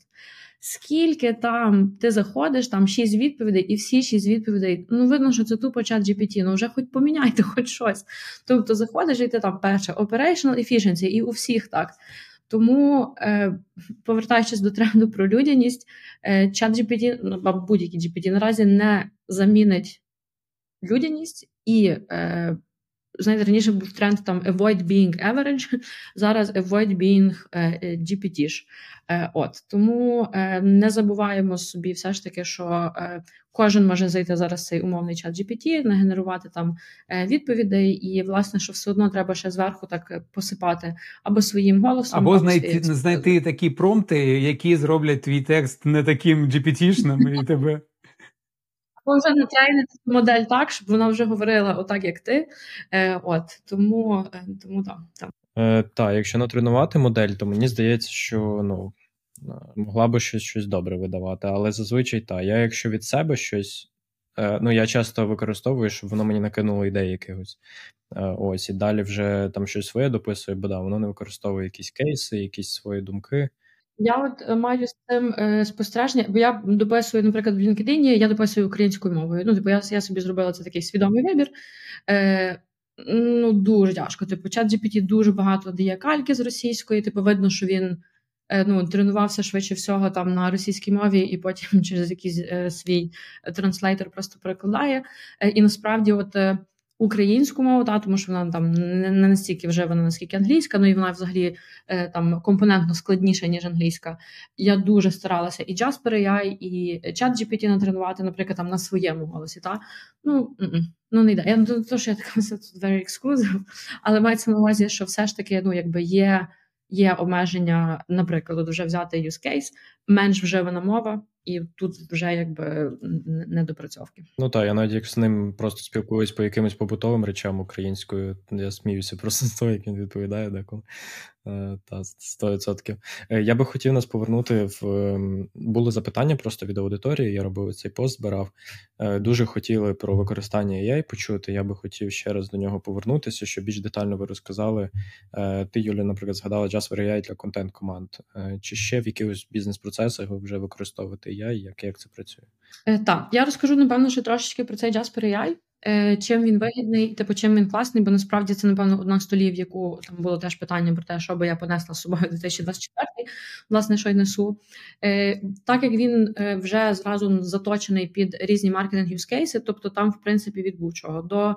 Speaker 3: Скільки там ти заходиш, там шість відповідей, і всі шість відповідей, ну видно, що це тупо чат GPT, ну вже хоч поміняйте хоч щось. Тобто заходиш, і ти там перше operational efficiency, і у всіх так. Тому, е, повертаючись до тренду про людяність, е, чат GPT, ну, будь-який GPT наразі не замінить людяність і. Е, Знаєте, раніше був тренд там avoid being average, зараз avoid being GPT. Е, от тому е, не забуваємо собі, все ж таки, що е, кожен може зайти зараз цей умовний чат GPT, нагенерувати там відповідей, і власне, що все одно треба ще зверху так посипати або своїм голосом,
Speaker 1: або, або знайти знайти такі промпти, які зроблять твій текст не таким GPT-шним і тебе.
Speaker 3: Або вже натрейнити модель так, щоб вона вже говорила отак, як ти. Е, От тому тому так. так.
Speaker 2: Е, Так, якщо натренувати модель, то мені здається, що ну могла би щось щось добре видавати. Але зазвичай так. Я, якщо від себе щось, е, ну я часто використовую, щоб воно мені накинуло ідеї якихось. Е, ось, і далі вже там щось своє дописує, бо да, воно не використовує якісь кейси, якісь свої думки.
Speaker 3: Я от е, маю з цим е, спостереження, бо я дописую, наприклад, в LinkedIn, я дописую українською мовою. Ну, типу, я я собі зробила це такий свідомий вибір. Е, Ну, дуже тяжко. Типу, чат GPT дуже багато дає кальки з російської, типу, видно, що він Е, ну, тренувався швидше всього там на російській мові, і потім через якийсь е, свій транслейтер просто перекладає. Е, і насправді, от е, українську мову, та, тому що вона там не, настільки вже вона наскільки англійська, ну і вона взагалі е, там компонентно складніша, ніж англійська. Я дуже старалася і Jasper AI, і ChatGPT натренувати, наприклад, там на своєму голосі. Та? Ну, ну не йде. Я не то, що я така це тут very exclusive, але мається на увазі, що все ж таки ну, якби є є обмеження, наприклад, вже взяти use case, менш вживана мова, і тут вже якби недопрацьовки.
Speaker 2: Ну так, я навіть як з ним просто спілкуюсь по якимось побутовим речам українською. Я сміюся просто з того, як він відповідає деколи. Е, та 100%. Е, я би хотів нас повернути в ем, було запитання просто від аудиторії. Я робив цей пост, збирав. Е, дуже хотіли про використання AI почути. Я би хотів ще раз до нього повернутися, щоб більш детально ви розказали. Ти, Юля, наприклад, згадала Jasper AI для контент команд. Чи ще в якихось бізнес-процесах ви вже використовуєте AI? Як як це працює?
Speaker 3: Так, я розкажу напевно, що трошечки про цей Jasper AI. Е, чим він вигідний, типу, чим він класний, бо насправді це, напевно, одна з столів, яку там було теж питання про те, що би я понесла з собою 2024, власне, що й несу. Е, так як він е, вже зразу заточений під різні маркетинг юзкейси, тобто там, в принципі, від будь-чого до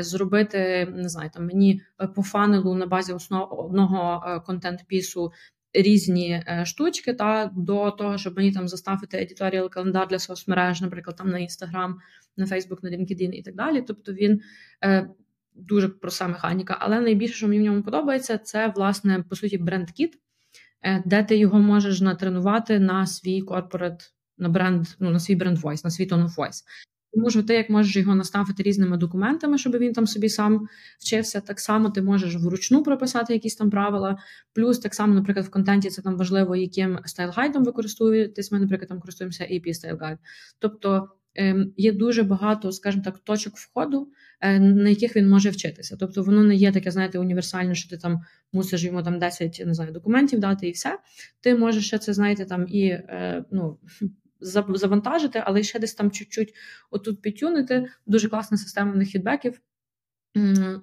Speaker 3: зробити, не знаю, там мені по фанелу на базі основ одного контент-пісу різні е, штучки, та до того, щоб мені там заставити едіторіал календар для соцмереж, наприклад, там на Instagram, на Facebook, на LinkedIn і так далі. Тобто він е, дуже проста механіка. Але найбільше, що мені в ньому подобається, це власне по суті бренд-кіт, е, де ти його можеш натренувати на свій корпорат. На бренд, ну на свій бренд voice, на свій tone of voice. Тому ти як можеш його наставити різними документами, щоб він там собі сам вчився. Так само ти можеш вручну прописати якісь там правила. Плюс так само, наприклад, в контенті це там важливо, яким стайл-гайдом ви користуєтесь. Ми, наприклад, там користуємося AP Style Guide. Тобто ем, є дуже багато, скажімо так, точок входу, е, на яких він може вчитися. Тобто воно не є таке, знаєте, універсальне, що ти там мусиш йому там 10 не знаю, документів дати і все. Ти можеш ще це, знаєте, там і е, ну завантажити, але ще десь там чуть-чуть отут під tune ити. Дуже класна система в них фідбеків.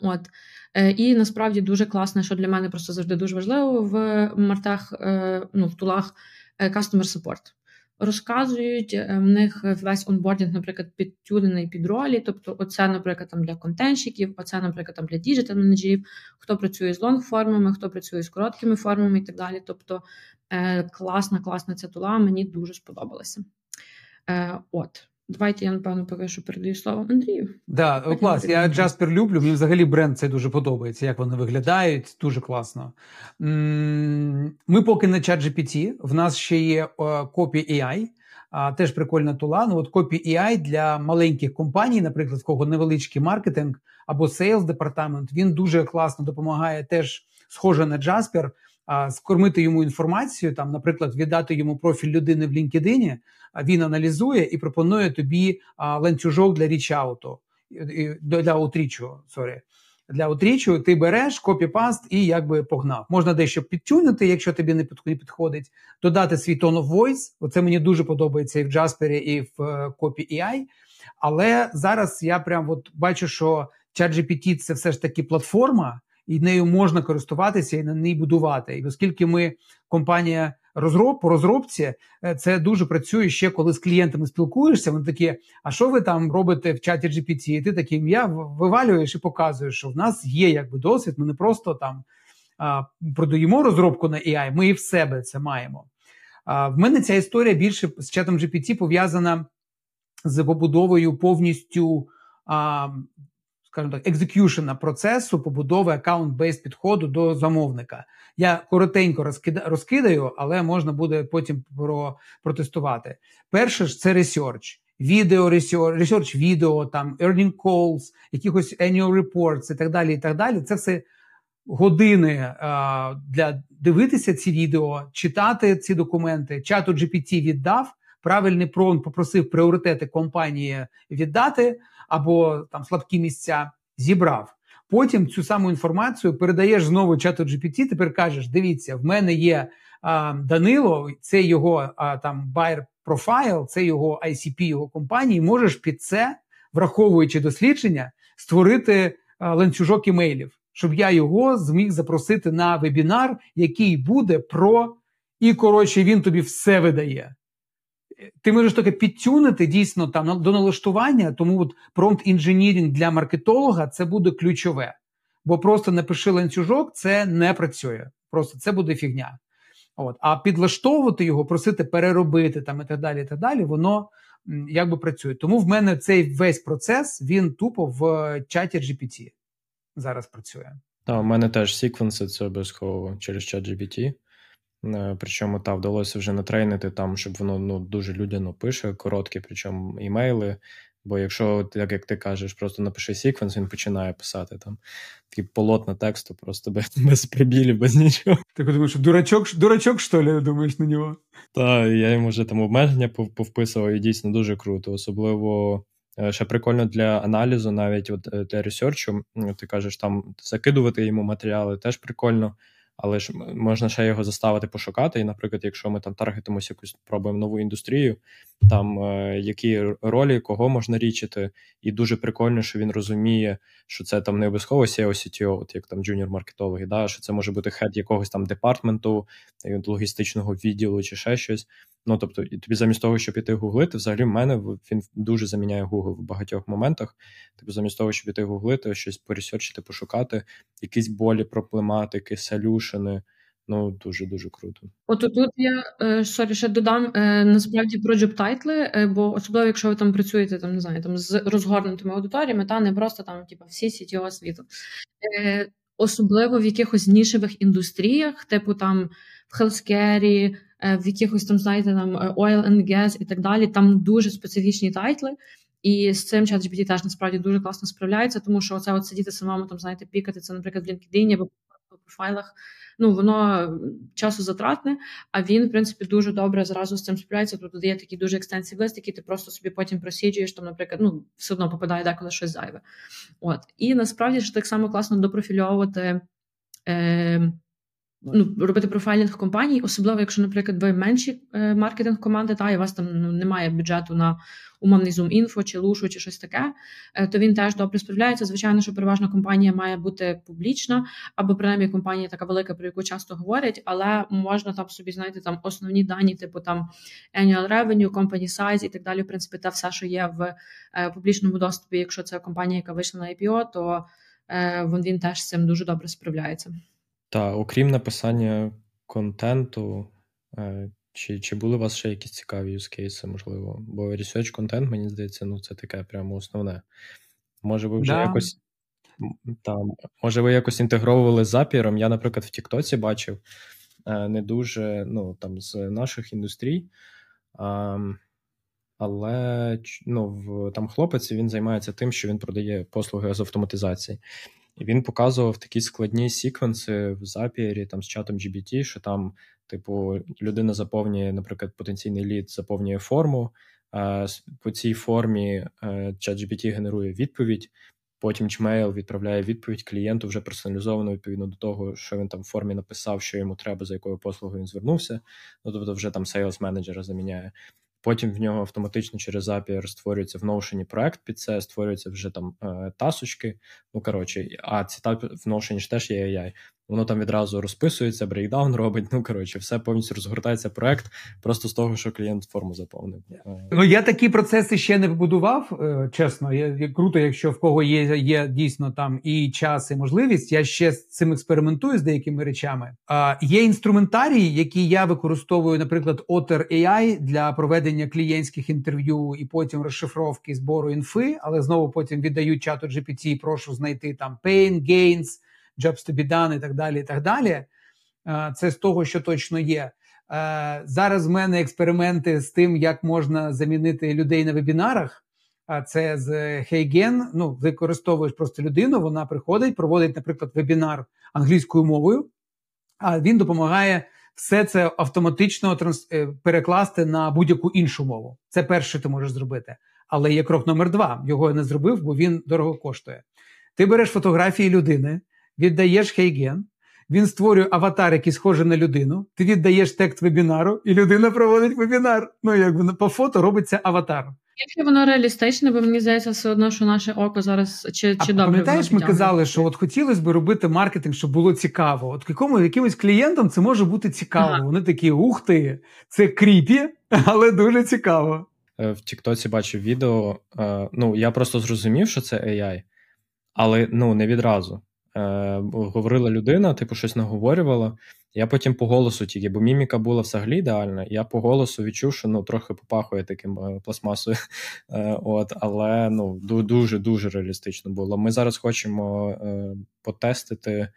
Speaker 3: От. Е, і насправді дуже класно, що для мене просто завжди дуже важливо в мартех, е, ну, в tool ах е, customer support. Розказують в них весь онбордінг, наприклад, під tune ений під ролі. Тобто, оце, наприклад, там для контентщиків, оце, наприклад, там для діджитал менеджерів, хто працює з long-form ами, хто працює з короткими формами і так далі. Тобто класна, класна ця tool а, мені дуже сподобалася. Е, от. Давайте я, напевно, поки що передаю слово Андрію.
Speaker 1: Да, клас. Я Jasper люблю. Мені взагалі бренд цей дуже подобається, як вони виглядають. Дуже класно. Ми поки на ChatGPT, В нас ще є Copy AI, теж прикольна tool а. Ну, от Copy AI для маленьких компаній, наприклад, в кого невеличкий маркетинг або sales департамент, він дуже класно допомагає теж схоже на Jasper, скормити йому інформацію, там, наприклад, віддати йому профіль людини в LinkedIn, він аналізує і пропонує тобі ланцюжок для річауту, для утрічу, сорі. Для утрічу ти береш copy-paste і якби погнав. Можна дещо під tune ити, якщо тобі не підходить, додати свій tone of voice. Оце мені дуже подобається і в Jasper, і в Copy AI. Але зараз я прям от бачу, що ChatGPT – це все ж таки платформа, і нею можна користуватися і на ній будувати. І оскільки ми компанія розроб по розробці, е, це дуже працює ще коли з клієнтами спілкуєшся. Вони такі, а що ви там робите в чаті GPT? І ти такий ім'я вивалюєш і показуєш, що в нас є якби досвід. Ми не просто там а, продаємо розробку на AI, ми і в себе це маємо. А, В мене ця історія більше з чатом GPT пов'язана з побудовою повністю. А, скажімо так, execution а процесу побудови account-based підходу до замовника. Я коротенько розкидаю, але можна буде потім про, протестувати. Перше ж це research. Відео, research відео, там earning calls, якихось annual reports і так далі. і так далі. Це все години а, для дивитися ці відео, читати ці документи. ChatGPT віддав. Правильний промпт попросив пріоритети компанії віддати або там слабкі місця зібрав. Потім цю саму інформацію передаєш знову чату GPT, Тепер кажеш: дивіться, в мене є а, Данило, це його а, там buyer profile, це його ICP його компанії. Можеш під це, враховуючи дослідження, створити а, ланцюжок імейлів, щоб я його зміг запросити на вебінар, який буде про і коротше він тобі все видає ти можеш таке підтюнити дійсно там до налаштування, тому от промпт інженірінг для маркетолога це буде ключове. Бо просто напиши ланцюжок, це не працює. Просто це буде фігня. От. А підлаштовувати його, просити переробити там і так далі, і так далі, воно якби працює. Тому в мене цей весь процес він тупо в чаті GPT зараз працює.
Speaker 2: Так, у мене теж секвенси це обов'язково через чат GPT. Е, причому та вдалося вже натрейнити там, щоб воно ну, дуже людяно пише, короткі, причому імейли. Бо якщо, так як ти кажеш, просто напиши секвенс, він починає писати там такі полотна тексту, просто без без прибілів, без нічого.
Speaker 1: Ти думаєш, дурачок, дурачок, що ли, думаєш на нього?
Speaker 2: Так, я йому вже там обмеження повписував, і дійсно дуже круто. Особливо е, ще прикольно для аналізу, навіть от е, для ресерчу, ти кажеш, там закидувати йому матеріали теж прикольно але ж можна ще його заставити пошукати. І, наприклад, якщо ми там таргетимося якусь пробуємо нову індустрію, там е, які ролі, кого можна річити, і дуже прикольно, що він розуміє, що це там не обов'язково SEO, CTO, от як там джуніор-маркетологи, да, що це може бути хед якогось там департменту, е, логістичного відділу чи ще щось. Ну тобто, і тобі замість того, щоб іти гуглити, взагалі в мене він дуже заміняє Google в багатьох моментах. Типу, замість того, щоб іти гуглити, щось по research ити, пошукати, якісь болі, проблематики, solution и. Ну, дуже дуже круто.
Speaker 3: От тут я е, sorry, ще додам е, насправді про job title и, е, бо особливо, якщо ви там працюєте там, не знаю, там з розгорнутими аудиторіями, та не просто там, типу, всі CTO світу. Особливо в якихось нішевих індустріях, типу там хелскері, в якихось там, знаєте, там oil and gas і так далі, там дуже специфічні тайтли. І з цим чат GPT теж насправді дуже класно справляється, тому що оце от сидіти самому там, знаєте, пікати це, наприклад, в LinkedIn або по профайлах ну воно часу затратне, а він, в принципі, дуже добре зразу з цим справляється. Тобто дає такий дуже екстенсив лист, який ти просто собі потім просіджуєш, там, наприклад, ну, все одно попадає деколи щось зайве. От. І насправді ж так само класно допрофільовувати. Е, ну, робити профайлінг компаній, особливо, якщо, наприклад, ви менші е, маркетинг команди, та і у вас там ну, немає бюджету на умовний Zoom інфо чи лушу, чи щось таке, е, то він теж добре справляється. Звичайно, що переважна компанія має бути публічна, або принаймні компанія така велика, про яку часто говорять, але можна там собі знайти там основні дані, типу там annual revenue, company size і так далі. В принципі, те все, що є в е, публічному доступі. Якщо це компанія, яка вийшла на IPO, то він теж з цим дуже добре справляється.
Speaker 2: Та, окрім написання контенту, е, чи чи були у вас ще якісь цікаві юзкейси, можливо? Бо research контент, мені здається, ну це таке прямо основне. Може, ви вже да. якось там, може, ви якось інтегровували з запіром? Я, наприклад, в Тіктоці бачив е, не дуже ну, там, з наших індустрій. Але ну, в, там хлопець він займається тим, що він продає послуги з автоматизації. І він показував такі складні секвенси в запіері там з чатом GBT, що там, типу, людина заповнює, наприклад, потенційний лід заповнює форму. По цій формі е, чат GPT генерує відповідь. Потім Gmail відправляє відповідь клієнту вже персоналізовано відповідно до того, що він там в формі написав, що йому треба, за якою послугою він звернувся. Ну тобто, вже там сейлс менеджера заміняє. Потім в нього автоматично через API створюється в Notion проект під це, створюються вже там е, тасочки. Ну коротше, а ці та в Notion ж теж є AI воно там відразу розписується, breakdown робить. Ну коротше, все повністю розгортається проект просто з того, що клієнт форму заповнив.
Speaker 1: Е, ну я такі процеси ще не побудував. Е, чесно, я круто, якщо в кого є є дійсно там і час, і можливість. Я ще з цим експериментую з деякими речами. А є інструментарії, які я використовую, наприклад, Otter AI для проведення клієнтських інтерв'ю і потім розшифровки збору інфи, але знову потім віддаю чату GPT, прошу знайти там pain, gains, jobs to be done і так далі. і так далі. Е, це з того, що точно є. Е, зараз в мене експерименти з тим, як можна замінити людей на вебінарах. Це з Heygen. Ну, використовуєш просто людину, вона приходить, проводить, наприклад, вебінар англійською мовою, а він допомагає все це автоматично е, перекласти на будь-яку іншу мову. Це перше, ти можеш зробити. Але є крок номер два. Його я не зробив, бо він дорого коштує. Ти береш фотографії людини, віддаєш хейген, він створює аватар, який схожий на людину. Ти віддаєш текст вебінару, і людина проводить вебінар. Ну, якби по фото робиться аватар.
Speaker 3: Якщо воно реалістичне, бо мені здається, все одно, що наше око зараз чи чи а добре.
Speaker 1: Пам'ятаєш, ми казали, що от хотілося б робити маркетинг, щоб було цікаво. От якому якимось клієнтам це може бути цікаво. Ага. Вони такі, ух ти, це кріпі, але дуже цікаво.
Speaker 2: Е, в Тіктоці бачив відео. Е, ну я просто зрозумів, що це AI, але ну не відразу е, говорила людина, типу, щось наговорювала. Я потім по голосу тільки, бо міміка була взагалі ідеальна. Я по голосу відчув, що ну трохи попахує таким е, пластмасою. Е, от, Але ну дуже дуже реалістично було. Ми зараз хочемо е, потестити.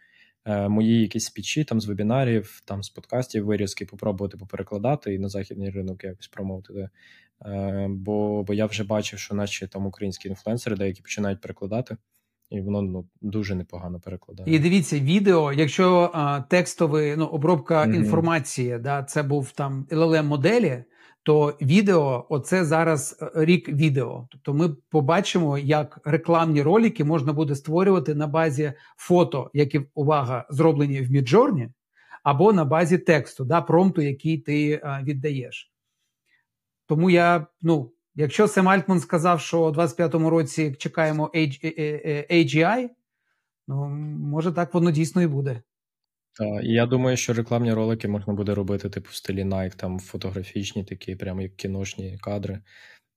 Speaker 2: Е, мої якісь спічі там з вебінарів, там з подкастів, вирізки, попробувати поперекладати і на західний ринок якось промовити. Бо бо я вже бачив, що наші там українські інфлюенсери деякі починають перекладати. І воно ну, дуже непогано перекладає.
Speaker 1: І дивіться, відео, якщо а, текстовий ну, обробка mm-hmm. інформації, да, це був там LLM моделі, то відео оце зараз е, рік відео. Тобто ми побачимо, як рекламні ролики можна буде створювати на базі фото, які увага зроблені в Midjourney, або на базі тексту, да, промпту, який ти а, віддаєш. Тому я, ну, якщо Сем Альтман сказав, що у 25-му році чекаємо AGI, ну, може так воно дійсно і буде.
Speaker 2: Так, і я думаю, що рекламні ролики можна буде робити, типу, в стилі Nike, там фотографічні, такі, прямо як кіношні кадри,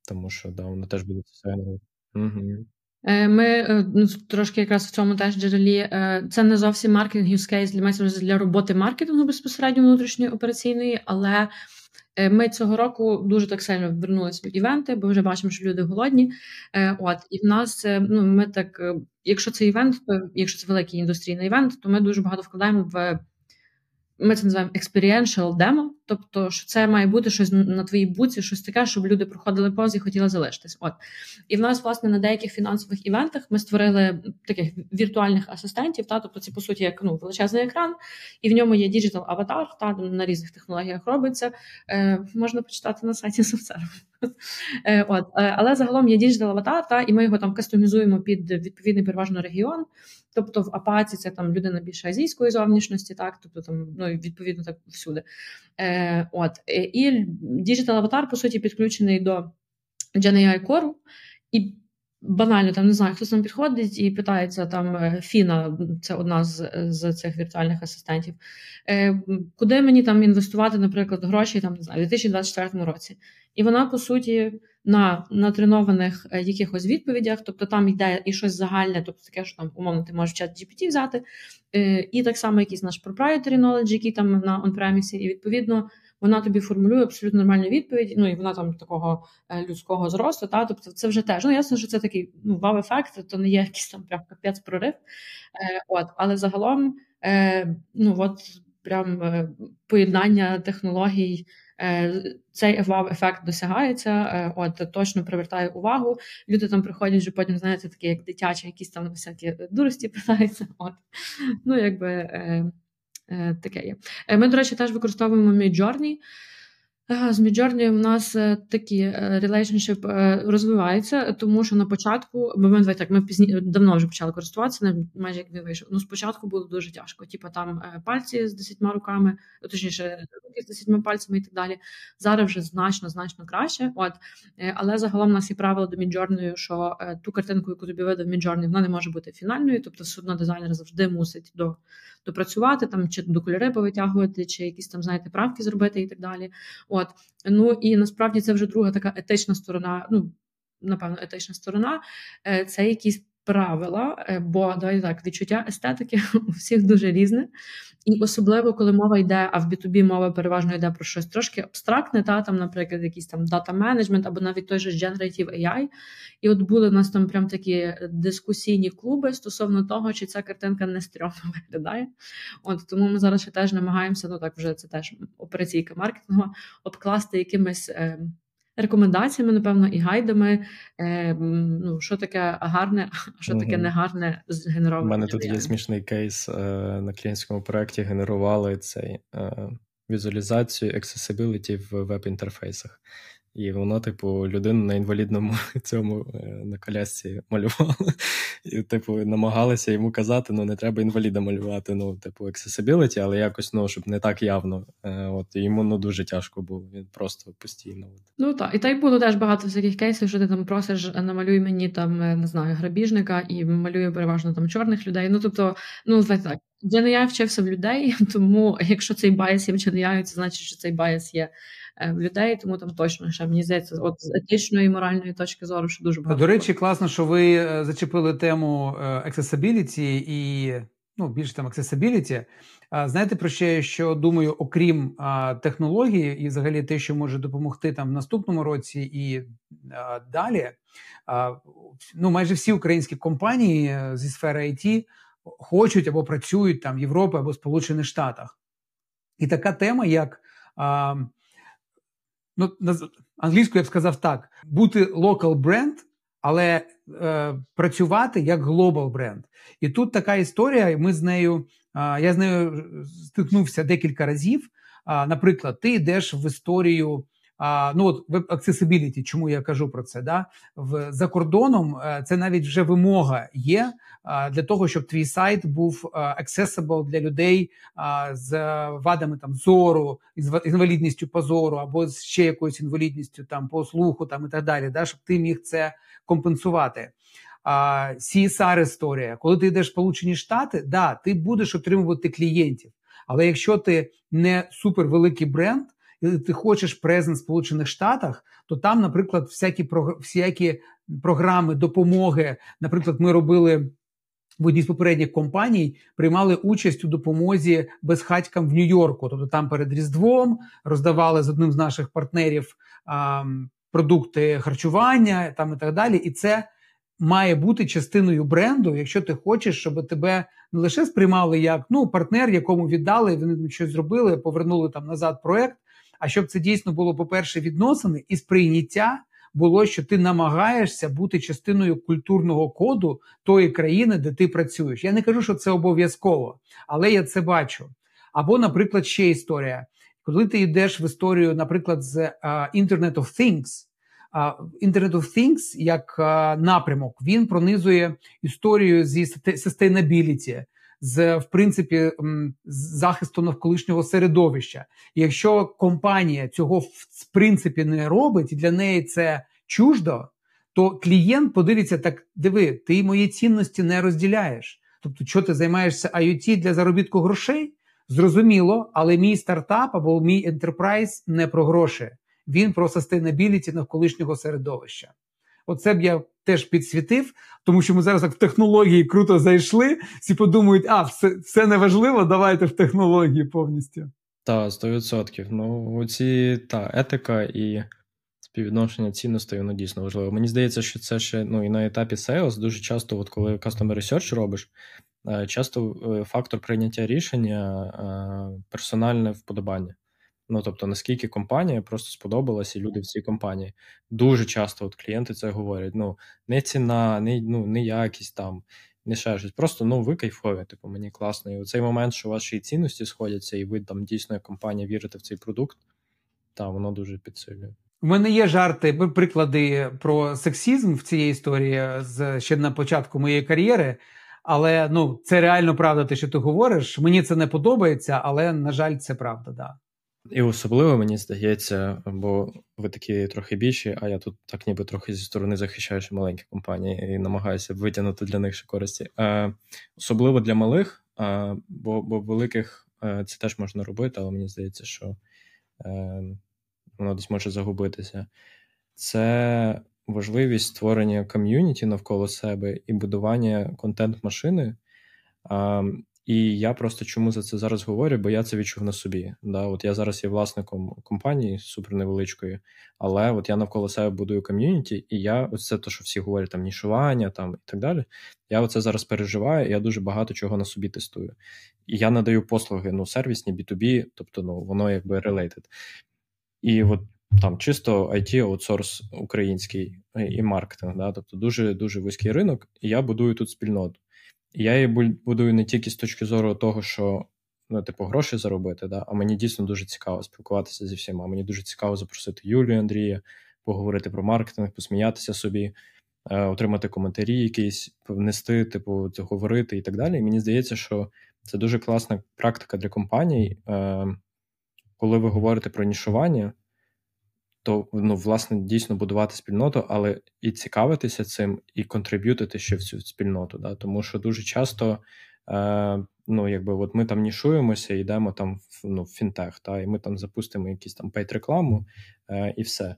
Speaker 2: тому що да, воно теж буде це. Угу.
Speaker 3: Ми е, ну, трошки якраз в цьому теж джерелі. Е, це не зовсім маркетинг use case для для роботи маркетингу безпосередньо внутрішньої операційної, але ми цього року дуже так сильно вернулися в івенти, бо вже бачимо, що люди голодні. От і в нас ну ми так, якщо це івент, то якщо це великий індустрійний івент, то ми дуже багато вкладаємо в ми це називаємо experiential demo, тобто, що це має бути щось на твоїй буці, щось таке, щоб люди проходили повз і хотіли залишитись. От і в нас, власне, на деяких фінансових івентах ми створили таких віртуальних асистентів. Та тобто, це по суті як ну величезний екран, і в ньому є digital аватар. Та на різних технологіях робиться. Е, Можна почитати на сайті. Е, от, е, але загалом є діджитал аватар, та і ми його там кастомізуємо під відповідний переважно регіон. Тобто в APAC і це там людина більше азійської зовнішності, так тобто там ну відповідно так всюди. Е, От е, і Digital Avatar, по суті, підключений до GenAI Core, і банально там не знаю, хтось там підходить і питається там е, Фіна, це одна з з цих віртуальних асистентів. Е, Куди мені там інвестувати, наприклад, гроші там не знаю, у 2024 році? І вона по суті на натренованих е, якихось відповідях, тобто там йде і щось загальне, тобто таке, що там умовно ти можеш чат GPT взяти, е, і так само якийсь наш proprietary knowledge, який там на on-premise, і відповідно. Вона тобі формулює абсолютно нормальну відповідь, ну і вона там такого е, людського зросту. Та тобто, це вже теж ну ясно, що це такий ну вау-ефект, то не є якийсь там прям капець прорив. От, але загалом, ну от прям поєднання технологій цей вау-ефект досягається, е, от точно привертає увагу. Люди там приходять вже потім, знаєте, такі як дитячі, якісь там всякі дурості питаються. От ну якби е, е, таке є. Е, ми, до речі, теж використовуємо Midjourney. З Midjourney в нас е, такі релейшншип розвивається, тому що на початку, бо ми так, ми пізні давно вже почали користуватися, майже як він вийшов. Ну, спочатку було дуже тяжко. Типу там е, пальці з десятьма руками, точніше, руки з десятьма пальцями і так далі. Зараз вже значно, значно краще. От, е, але загалом у нас є правило до Midjourney, що ту картинку, яку тобі видав Midjourney, вона не може бути фінальною, тобто все дизайнер завжди мусить до допрацювати там, чи до кольори повитягувати, чи якісь там, знаєте, правки зробити і так далі. От ну і насправді це вже друга така етична сторона. Ну напевно, етична сторона. Е, це якісь правила, е, бо давайте так, відчуття естетики у всіх дуже різне. І особливо, коли мова йде, а в B2B мова переважно йде про щось трошки абстрактне, та там, наприклад, якийсь там дата менеджмент або навіть той же Generative AI. І от були у нас там прям такі дискусійні клуби стосовно того, чи ця картинка не стрьомно виглядає. От тому ми зараз ще теж намагаємося, ну так вже це теж операційка маркетингова, обкласти якимись. Е, рекомендаціями, напевно, і гайдами. Е, ну, Що таке гарне, а що таке негарне згенероване.
Speaker 2: У мене тут є смішний кейс е, на клієнтському проєкті. Генерували цей е, візуалізацію accessibility в веб-інтерфейсах. І воно, типу, людину на інвалідному цьому е, на колясці малювало. І, типу, намагалися йому казати, ну не треба інваліда малювати, ну, типу, accessibility, але якось ну, щоб не так явно. Е, от йому ну, дуже тяжко було. Він просто постійно.
Speaker 3: Ну так, і так було теж багато всяких кейсів, що ти там просиш, намалюй мені там, е, не знаю, грабіжника і малює переважно там чорних людей. Ну тобто, ну так. GenAI вчився в людей, тому якщо цей bias є в GenAI, це значить, що цей bias є Е, в людей, тому там точно ще мені здається, от з етичної і моральної точки зору, що дуже багато.
Speaker 1: До речі, класно, що ви е, зачепили тему е, accessibility і ну, більше там accessibility. Знаєте про ще, що думаю, окрім а, технології і взагалі те, що може допомогти там в наступному році і а, далі. А, ну, майже всі українські компанії зі сфери IT хочуть або працюють там в Європі або Сполучених Штатах. І така тема, як ну, англійською я б сказав так: бути local бренд, але е, працювати як глобал бренд. І тут така історія. Ми з нею, е, я з нею стикнувся декілька разів. Е, наприклад, ти йдеш в історію а, ну от веб accessibility, чому я кажу про це? Да? В, За кордоном е, це навіть вже вимога є а, для того, щоб твій сайт був accessible для людей а, з вадами там зору, інвалідністю по зору, або з ще якоюсь інвалідністю там по слуху там і так далі, да? щоб ти міг це компенсувати. CSR історія, коли ти йдеш в Сполучені Штати, да, ти будеш отримувати клієнтів. Але якщо ти не супервеликий бренд, ти хочеш презент в Сполучених Штатах, то там, наприклад, всякі всякі програми допомоги. Наприклад, ми робили в одній з попередніх компаній, приймали участь у допомозі безхатькам в Нью-Йорку. Тобто там перед Різдвом роздавали з одним з наших партнерів а, продукти харчування там і так далі. І це має бути частиною бренду, якщо ти хочеш, щоб тебе не лише сприймали як ну партнер, якому віддали, вони щось зробили, повернули там назад проект. А щоб це дійсно було, по-перше, відносини і сприйняття було, що ти намагаєшся бути частиною культурного коду тої країни, де ти працюєш. Я не кажу, що це обов'язково, але я це бачу. Або, наприклад, ще історія. Коли ти йдеш в історію, наприклад, з Internet of Things, Internet of Things як напрямок, він пронизує історію зі sustainability, з в принципі захисту навколишнього середовища. Якщо компанія цього в принципі не робить, і для неї це чуждо, то клієнт подивиться так: диви, ти мої цінності не розділяєш. Тобто, що ти займаєшся IoT для заробітку грошей? Зрозуміло, але мій стартап або мій ентерпрайз не про гроші. Він про sustainability навколишнього середовища. Оце б я теж підсвітив, тому що ми зараз так в технології круто зайшли. Всі подумають, а все все неважливо, давайте в технології повністю.
Speaker 2: Так, 100%. Ну, оці та етика і співвідношення цінностей, воно дійсно важливо. Мені здається, що це ще ну, і на етапі sales дуже часто, от коли customer research робиш, е, часто е, фактор прийняття рішення е, персональне вподобання. Ну, тобто, наскільки компанія просто сподобалася, і люди в цій компанії. Дуже часто от клієнти це говорять: ну, не ціна, не ну, не якість там, не ще щось. Просто ну, ви кайфові, типу, мені класно. І у цей момент, що ваші цінності сходяться, і ви там дійсно як компанія вірите в цей продукт, та воно дуже підсилює.
Speaker 1: У мене є жарти, приклади про сексізм в цій історії з ще на початку моєї кар'єри. Але ну це реально правда, те, що ти говориш. Мені це не подобається, але на жаль, це правда, да.
Speaker 2: І особливо мені здається, бо ви такі трохи більші, а я тут так ніби трохи зі сторони захищаю маленькі компанії і намагаюся витягнути для них ще користі. Е, Особливо для малих, е, бо бо великих е, це теж можна робити, але мені здається, що е, воно десь може загубитися. Це важливість створення ком'юніті навколо себе і будування контент-машини. І я просто чому за це зараз говорю, бо я це відчув на собі. Да, От я зараз є власником компанії супер невеличкої, але от я навколо себе будую ком'юніті, і я оце те, що всі говорять, там нішування там і так далі. Я оце зараз переживаю, і я дуже багато чого на собі тестую. І я надаю послуги ну, сервісні, B2B, тобто ну, воно якби related. І от там чисто IT аутсорс український і маркетинг, да, тобто дуже дуже вузький ринок, і я будую тут спільноту. Я її будую не тільки з точки зору того, що ну, типу, гроші заробити, да, а мені дійсно дуже цікаво спілкуватися зі всіма. Мені дуже цікаво запросити Юлію Андрія, поговорити про маркетинг, посміятися собі, е, отримати коментарі, якісь внести, типу, говорити і так далі. І мені здається, що це дуже класна практика для компаній, е, коли ви говорите про нішування то ну, власне дійсно будувати спільноту, але і цікавитися цим, і контриб'ютити ще в цю спільноту. Да? Тому що дуже часто е, ну, якби от ми там нішуємося, йдемо там в ну, фінтех, та, і ми там запустимо якісь там пейт-рекламу е, і все.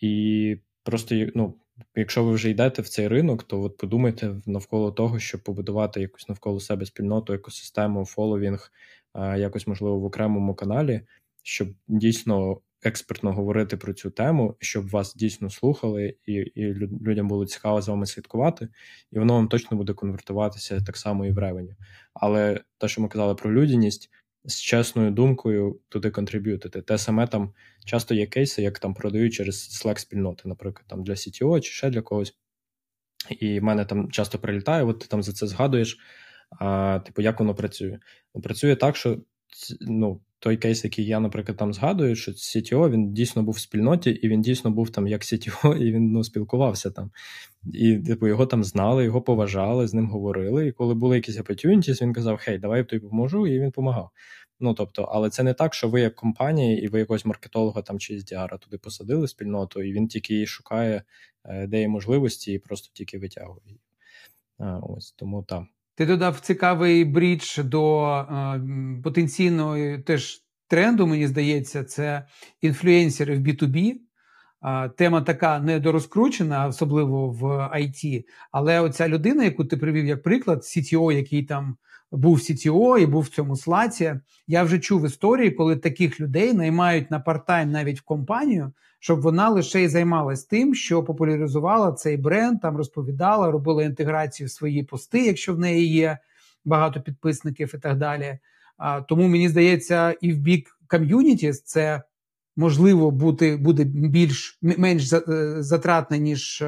Speaker 2: І просто ну, якщо ви вже йдете в цей ринок, то от подумайте навколо того, щоб побудувати якусь навколо себе спільноту, екосистему, фоловінг, е, якось можливо в окремому каналі, щоб дійсно експертно говорити про цю тему, щоб вас дійсно слухали, і і людям було цікаво з вами слідкувати, і воно вам точно буде конвертуватися так само і в ревеню. Але те, що ми казали про людяність, з чесною думкою туди контриб'ютити. Те саме там часто є кейси, як там продають через Slack спільноти, наприклад, там для CTO чи ще для когось. І в мене там часто прилітає, от ти там за це згадуєш. А, Типу, як воно працює? Ну, Працює так, що ну, той кейс, який я, наприклад, там згадую, що CTO, він дійсно був в спільноті, і він дійсно був там як CTO, і він ну, спілкувався там. І типу, його там знали, його поважали, з ним говорили. І коли були якісь opportunities, він казав: Хей, давай я тобі допоможу, і він допомагав. Ну тобто, але це не так, що ви як компанія, і ви якогось маркетолога там чи SDR туди посадили спільноту, і він тільки її шукає, е, де є можливості, і просто тільки витягує її. Ось тому так.
Speaker 1: Ти додав цікавий брідж до е, потенційної теж тренду, мені здається, це інфлюенсери в B2B. Е, тема така недорозкручена, особливо в IT. Але оця людина, яку ти привів як приклад, CTO, який там був CTO і був в цьому слаці. Я вже чув історії, коли таких людей наймають на парт-тайм навіть в компанію, щоб вона лише й займалась тим, що популяризувала цей бренд, там розповідала, робила інтеграцію в свої пости, якщо в неї є багато підписників і так далі. А, Тому мені здається, і в бік ком'юнітіс це можливо бути буде більш менш е, затратне, ніж.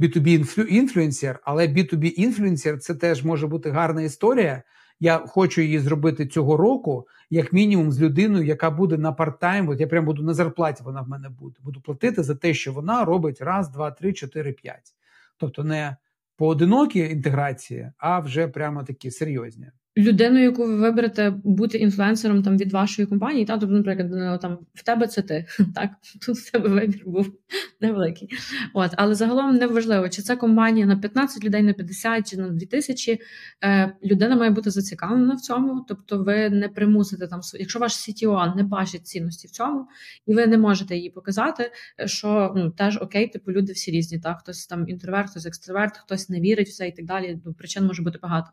Speaker 1: Е, B2B інфлюенсер, але B2B інфлюенсер це теж може бути гарна історія. Я хочу її зробити цього року, як мінімум, з людиною, яка буде на парт-тайм. От я прям буду на зарплаті. Вона в мене буде. Буду платити за те, що вона робить раз, два, три, чотири, п'ять. Тобто не поодинокі інтеграції, а вже прямо такі серйозні
Speaker 3: людину, яку ви виберете бути інфлюенсером там від вашої компанії, та тобто, наприклад, там в тебе це ти. Так, тут в тебе вибір був невеликий. От, але загалом не важливо, чи це компанія на 15 людей, на 50 чи на 2000, е, Людина має бути зацікавлена в цьому. Тобто, ви не примусите там якщо ваш CTO не бачить цінності в цьому, і ви не можете її показати, що ну теж окей, типу люди всі різні. Так, хтось там інтроверт, хтось екстраверт, хтось не вірить в це і так далі. Ну, причин може бути багато.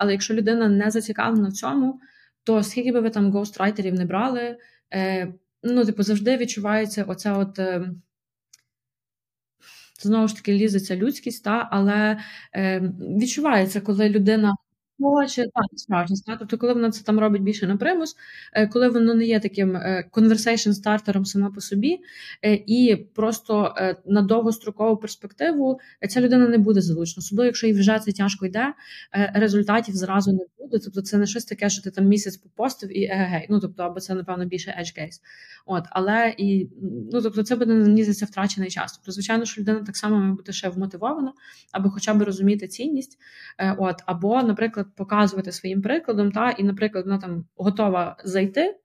Speaker 3: Але якщо людина не зацікавлена в цьому, то скільки би ви там гоустрайтерів не брали, е, ну, типу, завжди відчувається оця от. Е, Знову ж таки, лізеться людськість, та, але е, відчувається, коли людина Хоче, так, справжність. Так? Тобто, коли вона це там робить більше на примус, е, коли воно не є таким е, conversation стартером сама по собі, е, і просто на довгострокову перспективу ця людина не буде залучена. Особливо, якщо їй вже це тяжко йде, результатів зразу не буде. Тобто, це не щось таке, що ти там місяць попостив і егегей. Ну тобто, або це, напевно, більше edge case. От, але і ну тобто, це буде нанізиться втрачений час. Тобто, звичайно, що людина так само має бути ще вмотивована, аби хоча б розуміти цінність. От, або, наприклад показувати своїм прикладом, та і, наприклад, вона там готова зайти,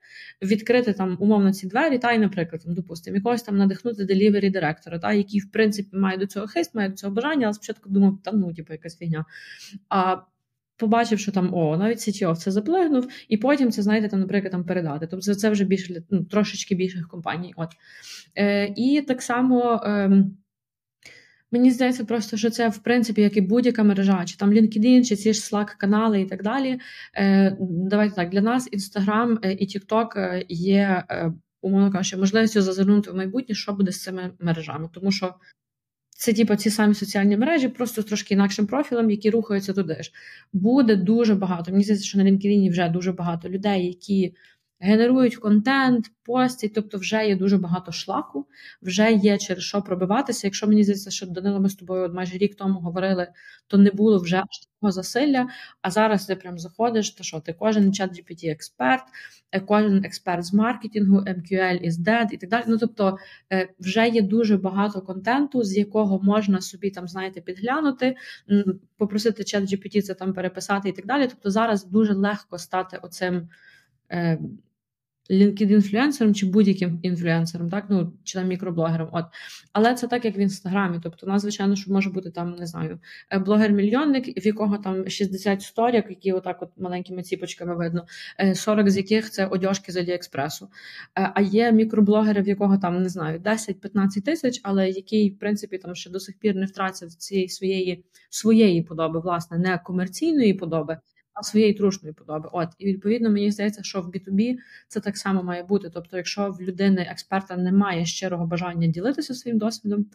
Speaker 3: відкрити там умовно ці двері, та і, наприклад, там, допустимо, якогось там надихнути делівері директора, та який, в принципі, має до цього хист, має до цього бажання, але спочатку думав, та ну, типу, якась фігня. А Побачив, що там о, навіть CTO це заплигнув, і потім це, знаєте, там, наприклад, там передати. Тобто це вже більше ну, трошечки більших компаній. От. Е, І так само. Е, Мені здається, просто що це в принципі як і будь-яка мережа, чи там LinkedIn, чи ці ж Slack канали і так далі. Е, Давайте так для нас Instagram е, і TikTok е, є умовно кажучи, можливістю зазирнути в майбутнє, що буде з цими мережами, тому що. Це типу, ці самі соціальні мережі, просто з трошки інакшим профілем, які рухаються туди ж. Буде дуже багато. Мені здається, що на LinkedIn вже дуже багато людей, які генерують контент, постять, тобто вже є дуже багато шлаку, вже є через що пробиватися. Якщо мені здається, що Данило, ми з тобою от майже рік тому говорили, то не було вже аж такого засилля. А зараз ти прям заходиш, то що ти кожен чат GPT експерт, е, кожен експерт з маркетингу, MQL is dead і так далі. Ну тобто е, вже є дуже багато контенту, з якого можна собі там, знаєте, підглянути, попросити чат GPT це там переписати і так далі. Тобто зараз дуже легко стати оцим. Е, LinkedIn-інфлюенсером чи будь-яким інфлюенсером, так, ну, чи там мікроблогером. От. Але це так, як в інстаграмі. Тобто, у нас, звичайно, що може бути там, не знаю, е, блогер-мільйонник, в якого там 60 сторік, які отак от маленькими ціпочками видно, 40 е, з яких це одяжки з Аліекспресу. Е, а є мікроблогери, в якого там, не знаю, 10-15 тисяч, але який, в принципі, там ще до сих пір не втратив цієї своєї своєї подоби, власне, не комерційної подоби а своєї трушної подоби. От і відповідно мені здається, що в B2B це так само має бути. Тобто, якщо в людини експерта немає щирого бажання ділитися своїм досвідом,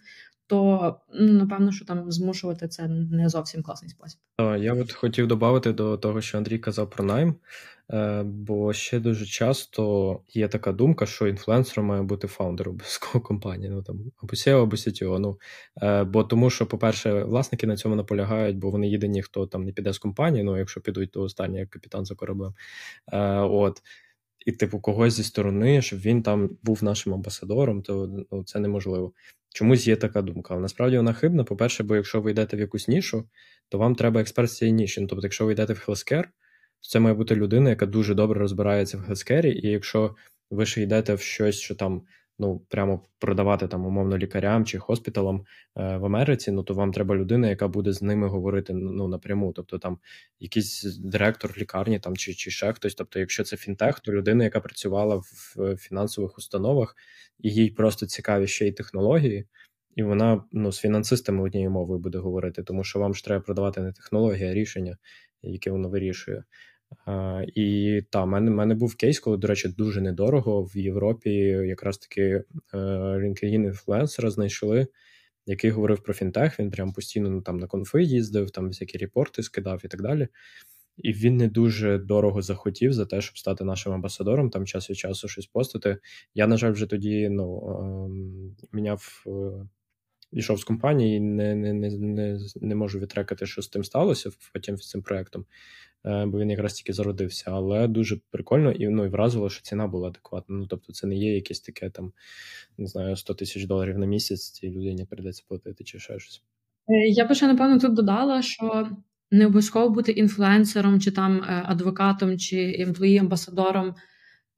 Speaker 3: то напевно, що там змушувати це не зовсім класний спосіб.
Speaker 2: Я от хотів додати до того, що Андрій казав про найм. Е, бо ще дуже часто є така думка, що інфлюенсером має бути фаундер обов'язково компанії, ну там або SEO, або CTO. Ну е, бо тому, що, по-перше, власники на цьому наполягають, бо вони єдині, хто там не піде з компанії. Ну, якщо підуть, то останній як капітан за кораблем. Е, от. і, типу, когось зі сторони, щоб він там був нашим амбасадором, то ну, це неможливо. Чомусь є така думка. Насправді вона хибна. По-перше, бо якщо ви йдете в якусь нішу, то вам треба експерт з цієї ніші. Ну, тобто, якщо ви йдете в то це має бути людина, яка дуже добре розбирається в Healthcare, і якщо ви ще йдете в щось, що там ну прямо продавати там умовно лікарям чи хоспіталам е, в Америці, ну то вам треба людина, яка буде з ними говорити ну напряму. Тобто там якийсь директор лікарні там чи чи ще хтось. Тобто, якщо це фінтех, то людина, яка працювала в фінансових установах, і їй просто цікаві ще й технології. І вона ну, з фінансистами однією мовою буде говорити, тому що вам ж треба продавати не технології, а рішення, яке воно вирішує. Uh, і та, в мене, мене був кейс, коли, до речі, дуже недорого в Європі якраз таки uh, LinkedIn інфлюенсера знайшли, який говорив про фінтех. Він прям постійно ну, там на конфи їздив, там всякі репорти скидав і так далі. І він не дуже дорого захотів за те, щоб стати нашим амбасадором, там час від часу щось постати. Я, на жаль, вже тоді ну, uh, міняв. Війшов з компанії не не, не, не, можу відрекати, що з тим сталося потім з цим проектом. Е, бо він якраз тільки зародився. Але дуже прикольно і ну, і вразило, що ціна була адекватна. Ну тобто, це не є якесь таке там, не знаю, 100 тисяч доларів на місяць, цій людині прийдеться платити чи ще щось.
Speaker 3: Е, я би ще, напевно, тут додала, що не обов'язково бути інфлюенсером, чи там е, адвокатом, чи емплої амбасадором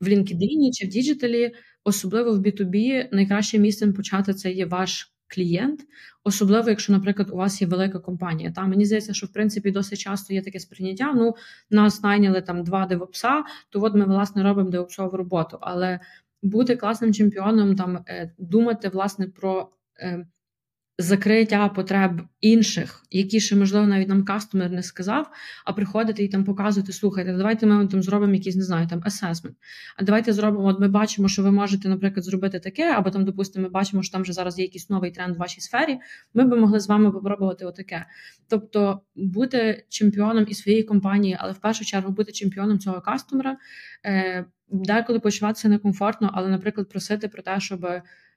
Speaker 3: в LinkedIn чи в digital і, особливо в B2B, найкращим місцем почати це є ваш клієнт, особливо, якщо, наприклад, у вас є велика компанія. Та мені здається, що в принципі досить часто є таке сприйняття. Ну, нас найняли там два девопса, то от ми власне робимо девопсову роботу. Але бути класним чемпіоном, там е, думати власне про е, закриття потреб інших, які ще, можливо, навіть нам customer не сказав, а приходити і там показувати, слухайте, давайте ми там зробимо якийсь, не знаю, там асесмент. А давайте зробимо, от ми бачимо, що ви можете, наприклад, зробити таке, або там, допустимо, ми бачимо, що там вже зараз є якийсь новий тренд в вашій сфері. Ми би могли з вами попробувати отаке. Тобто бути чемпіоном і своєї компанії, але в першу чергу бути чемпіоном цього кастомера, е, деколи почуватися некомфортно, але, наприклад, просити про те, щоб.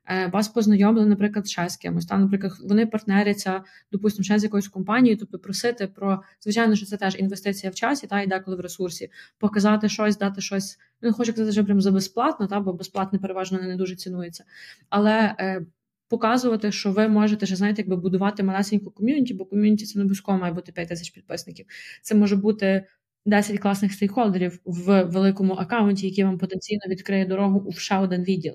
Speaker 3: Е, вас познайомили, наприклад, ще з кимось. Там, наприклад, вони партнеряться, допустимо, ще з якоюсь компанією, тобто просити про звичайно, що це теж інвестиція в часі, та і деколи в ресурсі, показати щось, дати щось. Не хочу казати, що прям за безплатно, та бо безплатне переважно не дуже цінується. Але е, показувати, що ви можете ще знаєте, якби будувати малесеньку ком'юніті, бо ком'юніті це не обов'язково має бути 5 тисяч підписників. Це може бути. 10 класних стейкхолдерів в великому аккаунті, який вам потенційно відкриє дорогу у ще один відділ.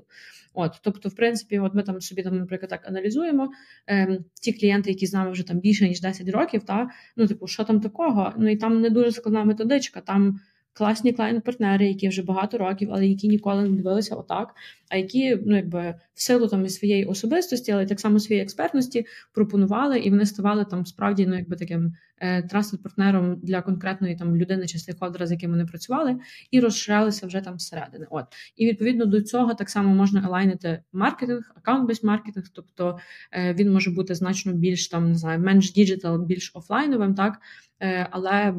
Speaker 3: От, тобто, в принципі, от ми там собі там, наприклад, так аналізуємо ем, ті клієнти, які з нами вже там більше ніж 10 років, та ну, типу, що там такого? Ну і там не дуже складна методичка. Там класні клієнт-партнери, які вже багато років, але які ніколи не дивилися отак, а які ну якби в силу там і своєї особистості, але так само своєї експертності пропонували, і вони ставали там справді ну якби таким е, трастед партнером для конкретної там людини чи стейкхолдера, з яким вони працювали, і розширялися вже там зсередини. От і відповідно до цього так само можна елайнити маркетинг, account-based маркетинг, тобто е, він може бути значно більш там не знаю, менш digital, більш офлайновим, так. Е, але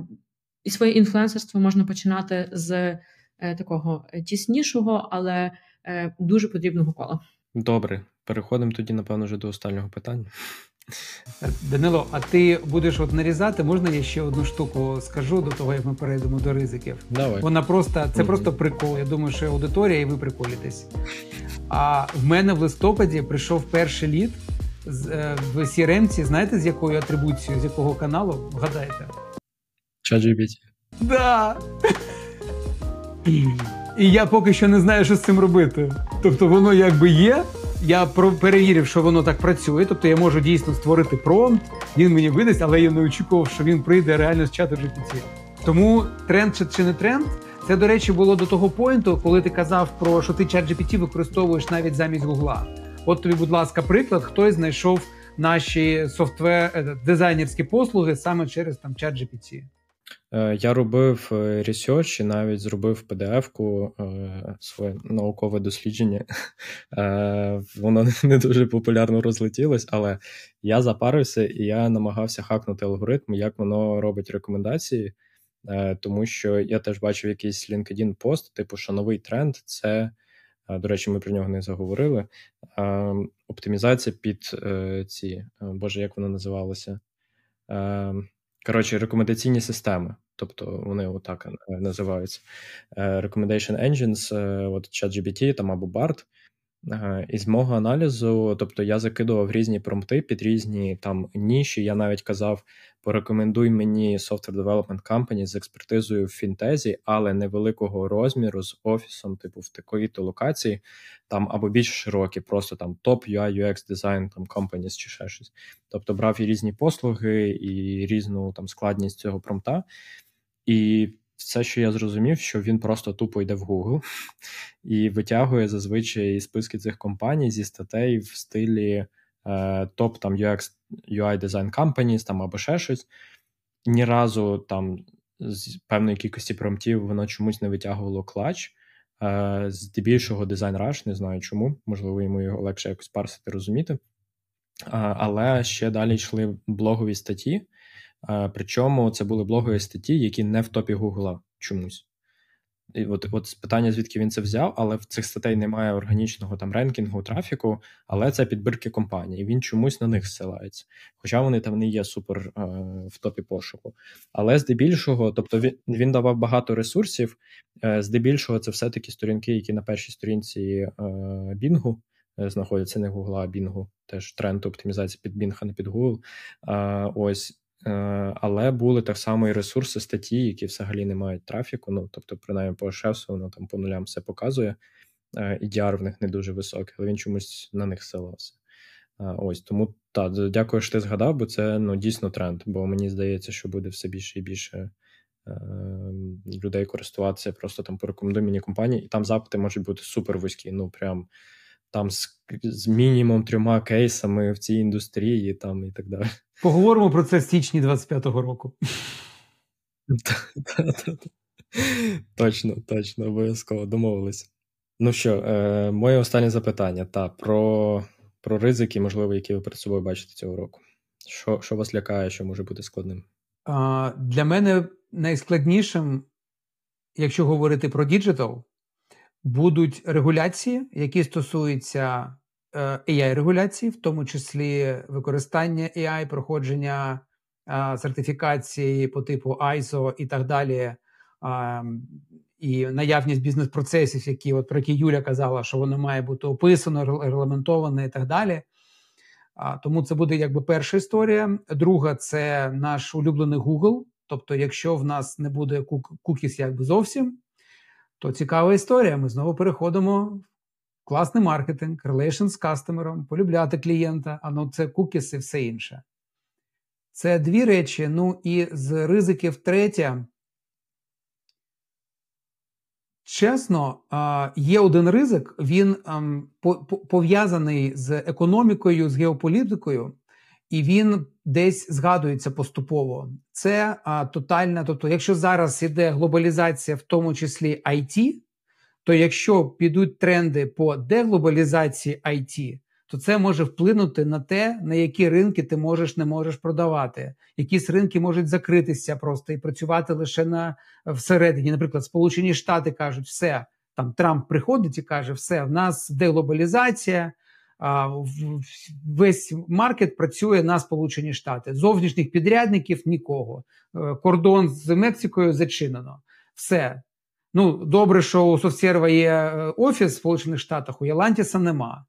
Speaker 3: і своє інфлюенсерство можна починати з е, такого тіснішого, але е, дуже потрібного кола.
Speaker 2: Добре, переходимо тоді, напевно, вже до останнього питання.
Speaker 1: Данило, а ти будеш от нарізати? Можна я ще одну штуку скажу до того, як ми перейдемо до ризиків?
Speaker 2: Давай.
Speaker 1: Вона просто це mm-hmm. просто прикол. Я думаю, що аудиторія, і ви приколітесь. А в мене в листопаді прийшов перший лід е, в CRM, знаєте, з якою атрибуцією, з якого каналу? Вгадайте.
Speaker 2: ChatGPT.
Speaker 1: Да. І я поки що не знаю, що з цим робити. Тобто, воно якби є. Я перевірив, що воно так працює. Тобто я можу дійсно створити промпт, він мені видасть, але я не очікував, що він прийде реально з чату GPT. Тому тренд чи не тренд. Це, до речі, було до того поінту, коли ти казав про що ти чат GPT використовуєш навіть замість Гугла. От тобі, будь ласка, приклад, хтось знайшов наші software е, дизайнерські послуги саме через там чат GPT.
Speaker 2: Е, я робив ресерч і навіть зробив PDF-ку е, своє наукове дослідження. Е, воно не дуже популярно розлетілось, але я запарився і я намагався хакнути алгоритм, як воно робить рекомендації, тому що я теж бачив якийсь LinkedIn пост, типу, що новий тренд це. До речі, ми про нього не заговорили. Оптимізація під ці, Боже, як воно називалося? Коротше, рекомендаційні системи. Тобто вони отак називаються. Recommendation Engines, от ChatGPT там або BART. Із мого аналізу, тобто я закидував різні промпти під різні там ніші. Я навіть казав: порекомендуй мені Software Development Company з експертизою в фінтезі, але невеликого розміру з офісом, типу в такої-то локації, там або більш широкі, просто там топ UI, UX Design, там companies чи ще щось. Тобто брав і різні послуги, і різну там складність цього промпта. І все, що я зрозумів, що він просто тупо йде в Google і витягує зазвичай списки цих компаній зі статей в стилі е, топ там UX, UI Design Companies там або ще щось. Ні разу там з певної кількості промптів воно чомусь не витягувало клач. Е, здебільшого дизайн Rush, не знаю чому, можливо, йому його легше якось парсити, розуміти. Е, але ще далі йшли блогові статті. Причому це були блогові статті, які не в топі Гугла чомусь. І от от питання, звідки він це взяв, але в цих статей немає органічного там ренкінгу, трафіку, але це підбірки компаній, він чомусь на них зсилається. Хоча вони там не є супер е, в топі пошуку. Але здебільшого, тобто він він давав багато ресурсів, е, здебільшого, це все-таки сторінки, які на першій сторінці е, Бінгу е, знаходяться не Гугла, а Бінгу. Теж тренд оптимізації під Bing, а не під Google. Ось але були так само і ресурси статті, які взагалі не мають трафіку. Ну тобто, принаймні по шефсу, воно там по нулям все показує. Е, і діар в них не дуже високий, але він чомусь на них селився. Е, ось тому так, дякую, що ти згадав, бо це ну дійсно тренд. Бо мені здається, що буде все більше і більше людей користуватися просто там по рекомендуй компанії, і там запити можуть бути супер вузькі. Ну прям там з, з мінімум трьома кейсами в цій індустрії, там і так далі.
Speaker 1: Поговоримо про це в січні 25-го року.
Speaker 2: Точно, точно, обов'язково домовилися. Ну що, е, моє останнє запитання та про про ризики, можливо, які ви перед собою бачите цього року. Що що вас лякає, що може бути складним?
Speaker 1: А, Для мене найскладнішим, якщо говорити про digital, будуть регуляції, які стосуються е, AI регуляції, в тому числі використання AI, проходження е, сертифікації по типу ISO і так далі. І наявність бізнес-процесів, які от про які Юля казала, що воно має бути описано, регламентоване і так далі. Тому це буде якби перша історія. Друга це наш улюблений Google. Тобто, якщо в нас не буде cookies якби зовсім, то цікава історія. Ми знову переходимо в класний маркетинг, relation з кастомером, полюбляти клієнта, а ну це cookies і все інше. Це дві речі. Ну і з ризиків третя. Чесно, є один ризик, він ем, пов'язаний з економікою, з геополітикою, і він десь згадується поступово. Це а, тотальна. Тобто, якщо зараз іде глобалізація, в тому числі IT, то якщо підуть тренди по деглобалізації IT, то це може вплинути на те, на які ринки ти можеш не можеш продавати. Якісь ринки можуть закритися просто і працювати лише на всередині. Наприклад, Сполучені Штати кажуть, все там Трамп приходить і каже, все в нас деглобалізація весь маркет працює на Сполучені Штати. Зовнішніх підрядників нікого. Е, кордон з Мексикою зачинено. Все. Ну, добре, що у Совсєрва є е, офіс в Сполучених Штатах, у Ялантіса нема.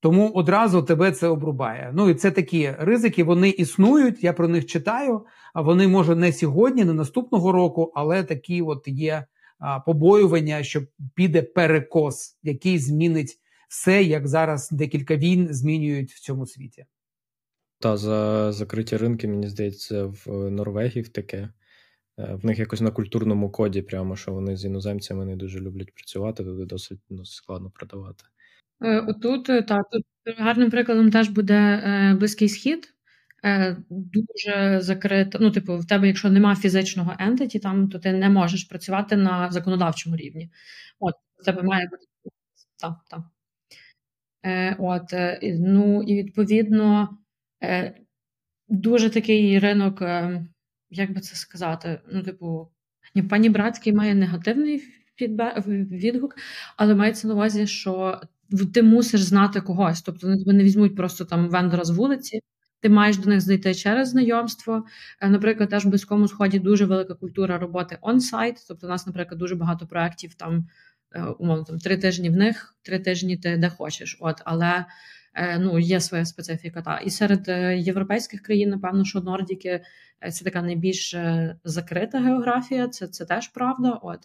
Speaker 1: Тому одразу тебе це обрубає. Ну і це такі ризики, вони існують, я про них читаю, а вони може не сьогодні, не наступного року, але такі от є побоювання, що піде перекос, який змінить все, як зараз декілька війн змінюють в цьому світі.
Speaker 2: Та за закриті ринки, мені здається, в Норвегії таке. Е, в них якось на культурному коді, прямо що вони з іноземцями не дуже люблять працювати, туди досить, досить складно продавати.
Speaker 3: Е, отут е, так, тут гарним прикладом теж буде Близький Схід. Дуже закрита. Ну, типу, в тебе, якщо немає фізичного ентиті, там то ти не можеш працювати на законодавчому рівні. От, в тебе має бути так, так. Е, от, е, ну і відповідно е, дуже такий ринок, як би це сказати, ну, типу, пані Братський має негативний відгук, але мається на увазі, що ти мусиш знати когось. Тобто вони тебе не візьмуть просто там вендора з вулиці, ти маєш до них знайти через знайомство. Наприклад, теж в близькому сході дуже велика культура роботи он-сайт. Тобто, у нас, наприклад, дуже багато проєктів там умовно там три тижні в них, три тижні ти де хочеш. От, але е, ну, є своя специфіка. Та. І серед європейських країн, напевно, що Нордіки це така найбільш закрита географія, це це теж правда. От.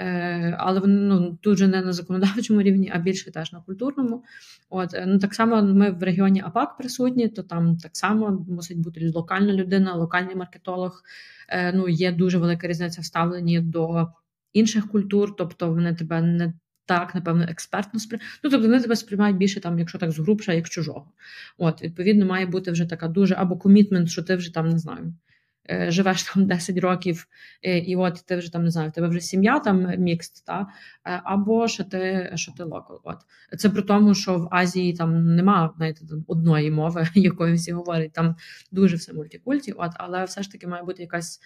Speaker 3: Е, але вони ну, тут же не на законодавчому рівні, а більше теж на культурному. От ну так само ми в регіоні АПАК присутні, то там так само мусить бути локальна людина, локальний маркетолог. Е, ну є дуже велика різниця в ставленні до інших культур, тобто вони тебе не. Так, напевно, експертно сприймають. Ну, тобто вони тебе сприймають більше, там, якщо так згрубша, як чужого. От, відповідно, має бути вже така дуже або комітмент, що ти вже там не знаю, Е, живеш там 10 років, е, і от ти вже там не знаю, в тебе вже сім'я там мікст, та е, або що ти що ти локал. От це при тому, що в Азії там нема знаєте, там одної мови, якою всі говорять. Там дуже все мультикульті, от, але все ж таки має бути якась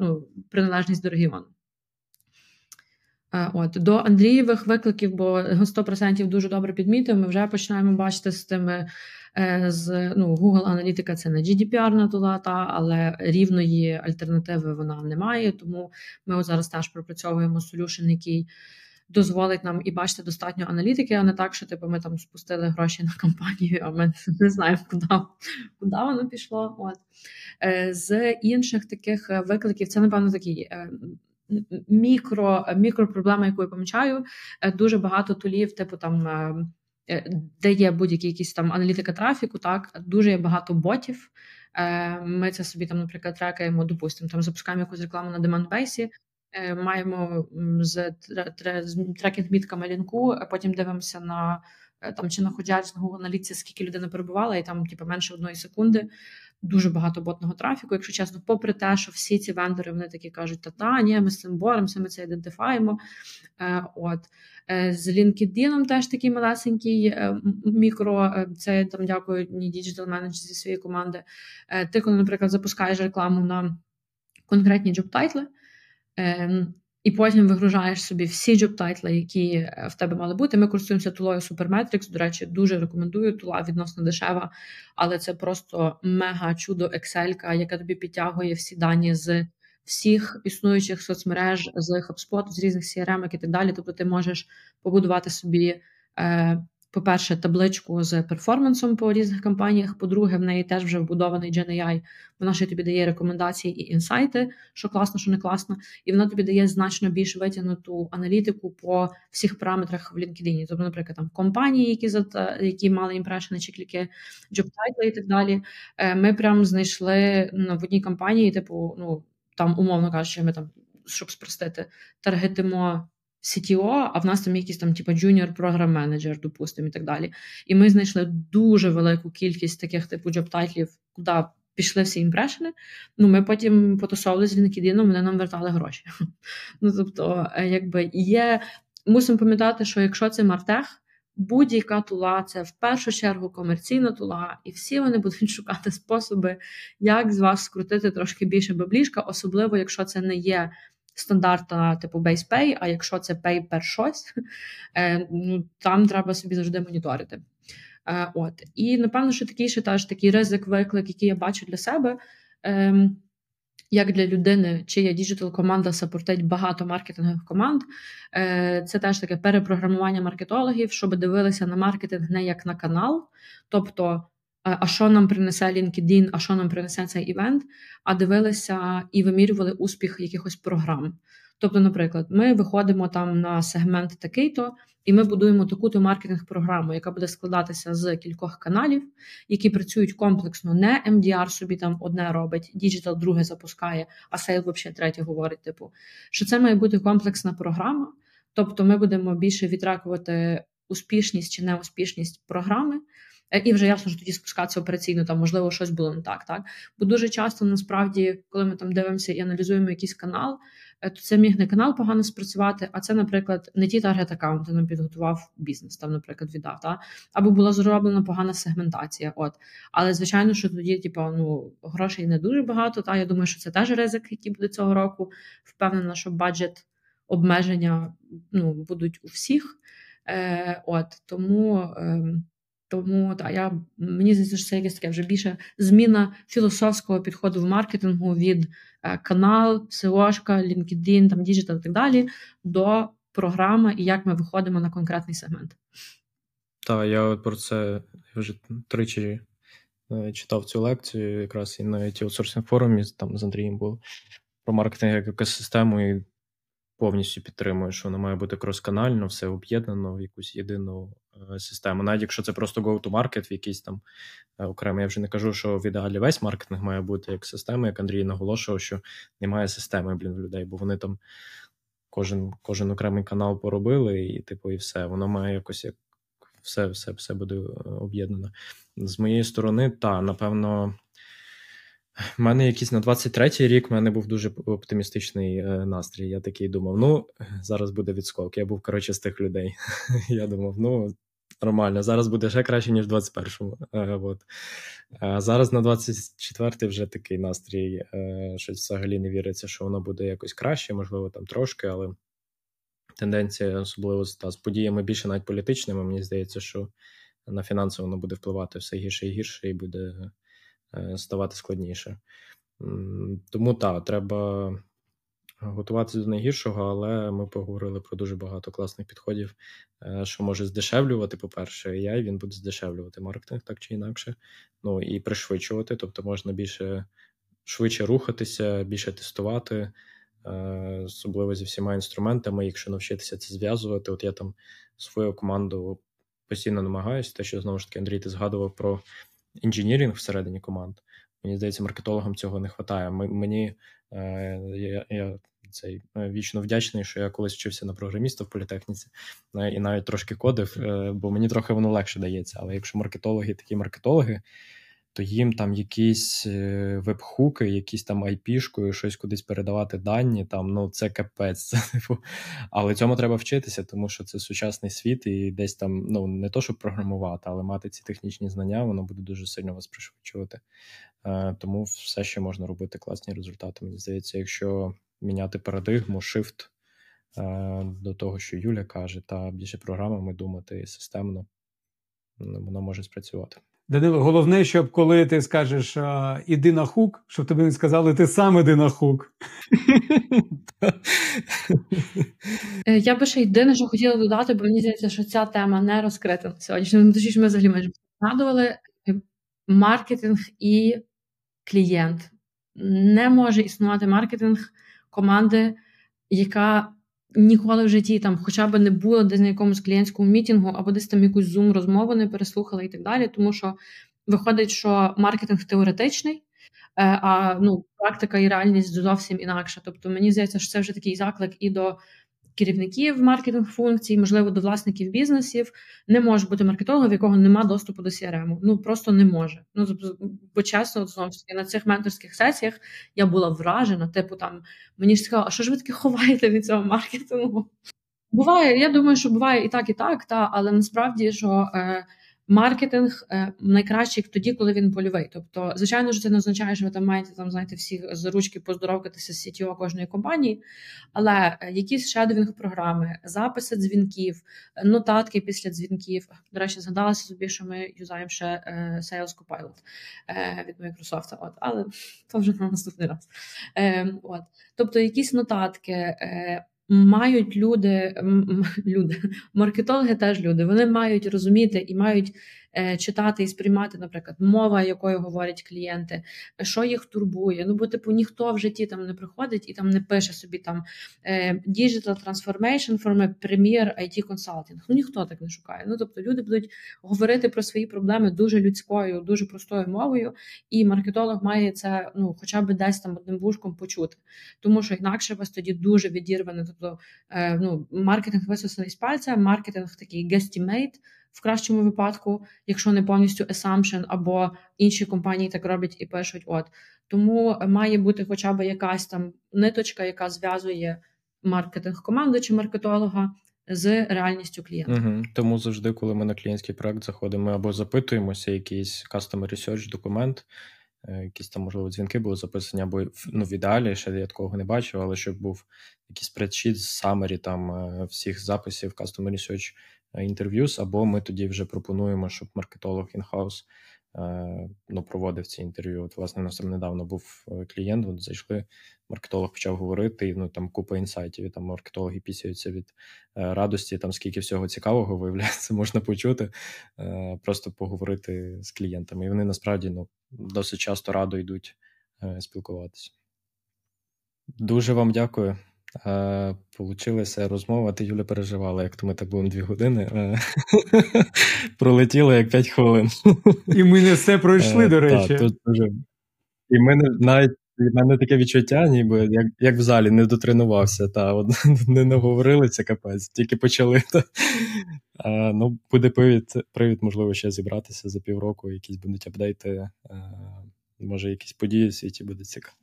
Speaker 3: ну, приналежність до регіону. От До Андрієвих викликів, бо 100% дуже добре підмітив, ми вже починаємо бачити з тими Е, з ну, Google аналітика це не GDPR та, але рівної альтернативи вона не має. Тому ми от зараз теж пропрацьовуємо солюшн, який дозволить нам і бачити достатньо аналітики, а не так, що типу, ми там спустили гроші на кампанію, а ми не знаємо, куди куди воно пішло. От. Е, з інших таких викликів це, напевно, такий. Е, мікро мікропроблема, яку я помічаю, дуже багато тулів, типу там Е, де є будь-які якісь там аналітика трафіку, так дуже є багато ботів. Е, ми це собі там, наприклад, трекаємо, допустимо, там запускаємо якусь рекламу на демандбейсі, маємо з трекінг-мітками лінку, потім дивимося на е, там чи на Google аналітиці, скільки людина перебувала, і там, типу, менше одної секунди. Дуже багато ботного трафіку, якщо чесно, попри те, що всі ці вендори вони такі кажуть, та ні, ми з цим боремося, ми це ідентифаємо. Е, от Е, з LinkedIn теж такий малесенький е, мікро. Е, це там дякую digital менеджер зі своєї команди. Ти, коли, наприклад, запускаєш рекламу на конкретні job title и, і потім вигружаєш собі всі job title и, які в тебе мали бути. Ми користуємося тулою Supermetrics, До речі, дуже рекомендую. Тула відносно дешева, але це просто мега чудо Excel, яка тобі підтягує всі дані з всіх існуючих соцмереж з HubSpot, з різних CRM і так далі. Тобто ти можеш побудувати собі, е, по-перше, табличку з перформансом по різних кампаніях. По-друге, в неї теж вже вбудований GenAI, Вона ще тобі дає рекомендації і інсайти, що класно, що не класно, і вона тобі дає значно більш витягнуту аналітику по всіх параметрах в LinkedIn. Тобто, наприклад, там компанії, які які мали імпрешени чи кліки, job title и і так далі. Е, ми прям знайшли ну, в одній кампанії, типу, ну там, умовно кажучи, ми там, щоб спростити, таргетимо CTO, а в нас там якийсь там, типу, junior program менеджер, допустимо, і так далі. І ми знайшли дуже велику кількість таких типу job title ів, куди пішли всі імпрешени. Ну, ми потім потусовували з LinkedIn, вони нам вертали гроші. Ну, тобто, е, якби є. Мусимо пам'ятати, що якщо це MarTech, будь-яка тула це в першу чергу комерційна тула, і всі вони будуть шукати способи, як з вас скрутити трошки більше баблішка, особливо якщо це не є стандартна типу base pay, а якщо це pay per щось, е, ну там треба собі завжди моніторити. Е, от і напевно, що такий ще теж такий ризик, виклик, який я бачу для себе. Ем, як для людини, чия діджитал-команда сапортить багато маркетингових команд, е, це теж таке перепрограмування маркетологів, щоб дивилися на маркетинг не як на канал, тобто, а що нам принесе LinkedIn, а що нам принесе цей івент, а дивилися і вимірювали успіх якихось програм. Тобто, наприклад, ми виходимо там на сегмент такий-то, і ми будуємо таку-то маркетинг-програму, яка буде складатися з кількох каналів, які працюють комплексно. Не MDR собі там одне робить, digital друге запускає, а sales взагалі третє говорить. Типу, що це має бути комплексна програма. Тобто, ми будемо більше відракувати успішність чи неуспішність програми. Е, і вже ясно, що тоді спускатися операційно, там можливо щось було не так. так. Бо дуже часто насправді, коли ми там дивимося і аналізуємо якийсь канал, Е, то це міг не канал погано спрацювати, а це, наприклад, не ті таргет аккаунти нам підготував бізнес, там, наприклад, віддав, та? або була зроблена погана сегментація. От. Але, звичайно, що тоді, типу, ну, грошей не дуже багато. Та? Я думаю, що це теж ризик, який буде цього року. Впевнена, що budget обмеження ну, будуть у всіх. Е, От Тому. Е, Тому та я мені здається, що це якесь таке вже більше зміна філософського підходу в маркетингу від е, канал, SEO, LinkedIn, там digital і так далі, до програми і як ми виходимо на конкретний сегмент.
Speaker 2: Так, я про це вже тричі е, читав цю лекцію, якраз і на аутсорсинг форумі там з Андрієм було про маркетинг як екосистему, і повністю підтримую, що воно має бути кросканально, все об'єднано в якусь єдину е, систему. Навіть якщо це просто go-to-market в якийсь там е, окремий, я вже не кажу, що в ідеалі весь маркетинг має бути як система, як Андрій наголошував, що немає системи блін, людей, бо вони там кожен кожен окремий канал поробили, і типу, і все. Воно має якось як все все, все буде е, об'єднано. З моєї сторони, та, напевно. У мене якийсь на 23-й рік в мене був дуже оптимістичний е, настрій. Я такий думав: ну, зараз буде відскок. Я був, коротше, з тих людей. Я думав, ну, нормально, зараз буде ще краще, ніж в 21-му. Е, от. А зараз на 24-й вже такий настрій, е, що взагалі не віриться, що воно буде якось краще, можливо, там трошки, але тенденція, особливо та, з подіями більше навіть політичними, мені здається, що на фінансово воно буде впливати все гірше і гірше, і буде. Е, ставати складніше. Тому так, треба готуватися до найгіршого, але ми поговорили про дуже багато класних підходів, е, що може здешевлювати, по-перше, AI, він буде здешевлювати маркетинг так чи інакше. Ну і пришвидшувати, тобто можна більше швидше рухатися, більше тестувати. Е, особливо зі всіма інструментами, якщо навчитися це зв'язувати. От я там свою команду постійно намагаюся, те, що знову ж таки Андрій ти згадував про інженірінг всередині команд. Мені здається, маркетологам цього не вистачає. Мені е, я, я цей е, вічно вдячний, що я колись вчився на програміста в політехніці е, і навіть трошки кодив, бо мені трохи воно легше дається. Але якщо маркетологи такі маркетологи, то їм там якісь е, веб-хуки, якісь там IP-шкою, щось кудись передавати дані, там, ну це капець. Типу. Але цьому треба вчитися, тому що це сучасний світ, і десь там ну не то, щоб програмувати, але мати ці технічні знання, воно буде дуже сильно вас пришвидшувати. Е, тому все ще можна робити класні результати. Мені здається, якщо міняти парадигму, shift е, до того, що Юля каже, та більше програмами думати системно, воно може спрацювати.
Speaker 1: Данило, головне, щоб коли ти скажеш іди на хук, щоб тобі не сказали, ти сам іди на хук.
Speaker 3: Е, я би ще єдине, що хотіла додати, бо мені здається, що ця тема не розкрита сьогодні. Точніше, ми взагалі майже згадували маркетинг і клієнт. Не може існувати маркетинг команди, яка ніколи в житті там, хоча б не було десь на якомусь клієнтському мітінгу, або десь там якусь зум розмову не переслухала і так далі. Тому що виходить, що маркетинг теоретичний, е, а ну, практика і реальність зовсім інакша. Тобто, мені здається, що це вже такий заклик і до керівників маркетинг функцій, можливо, до власників бізнесів, не може бути маркетолога, в якого немає доступу до CRM. Ну просто не може. Ну бо чесно, знову ж таки на цих менторських сесіях я була вражена. Типу, там мені ж сказали, а що ж ви таке ховаєте від цього маркетингу? Буває, я думаю, що буває і так, і так, та але насправді що. Е, Маркетинг е, найкращий тоді, коли він польовий. Тобто, звичайно ж, це не означає, що ви там маєте там знаєте, всі з ручки поздоровкатися з CTO кожної компанії, але е, якісь шедовінг програми, записи дзвінків, нотатки після дзвінків. До речі, згадалася собі, що ми юзаємо ще е, Sales Copilot від Microsoft, От, але то вже на наступний раз. От, тобто, якісь нотатки. Мають люди, люди, маркетологи теж люди, вони мають розуміти і мають читати і сприймати, наприклад, мова, якою говорять клієнти, що їх турбує. Ну, бо типу ніхто в житті там не приходить і там не пише собі там е, Digital Transformation a Premier IT Consulting. Ну ніхто так не шукає. Ну тобто люди будуть говорити про свої проблеми дуже людською, дуже простою мовою, і маркетолог має це ну, хоча б десь там одним вушком почути, тому що інакше вас тоді дуже відірване. Тобто е, ну, маркетинг висосаний з пальця, маркетинг такий guesstimate, в кращому випадку, якщо не повністю assumption, або інші компанії так роблять і пишуть. От тому має бути хоча б якась там ниточка, яка зв'язує маркетинг команди чи маркетолога. З реальністю клієнта.
Speaker 2: Угу. Тому завжди, коли ми на клієнтський проект заходимо, ми або запитуємося, якийсь customer research документ, е, якісь там, можливо, дзвінки були записані, або ну, в ідеалі ще я такого не бачив, але щоб був якийсь спредшіт з summary там е, всіх записів customer research інтерв'юс, або ми тоді вже пропонуємо, щоб маркетолог інхаус ну, проводив ці інтерв'ю. От, власне, у нас там недавно був клієнт, от зайшли, маркетолог почав говорити, і ну там купа інсайтів, і там маркетологи пісяються від радості, там скільки всього цікавого виявляється, можна почути, просто поговорити з клієнтами. І вони насправді ну, досить часто радо йдуть спілкуватися. Дуже вам дякую. Е, Получилася розмова. Ти Юля переживала, як то ми так будемо дві години. Е, пролетіло як п'ять хвилин.
Speaker 1: І ми не все пройшли, е, до речі.
Speaker 2: Так, тут дуже... І мене навіть в мене таке відчуття, ніби як як в залі не дотренувався, та от, не наговорили це капець, тільки почали. Та. А, Ну, буде привід, привід, можливо, ще зібратися за півроку, якісь будуть апдейти, а, може, якісь події в світі буде цікаво.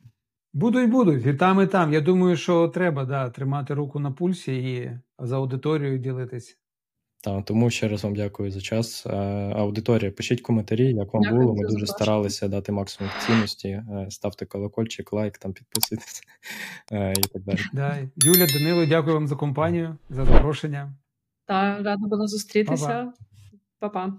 Speaker 1: Будуть, будуть. І там, і там. Я думаю, що треба да, тримати руку на пульсі і за аудиторією ділитись.
Speaker 2: Так, тому ще раз вам дякую за час. Е, аудиторія, пишіть коментарі, як вам дякую було. Ми дуже старалися дати максимум цінності. Е, ставте колокольчик, лайк, там підписуйтесь е, і так далі.
Speaker 1: Да. Юля, Данило, дякую вам за компанію, за запрошення.
Speaker 3: Так, рада була зустрітися. Па-па.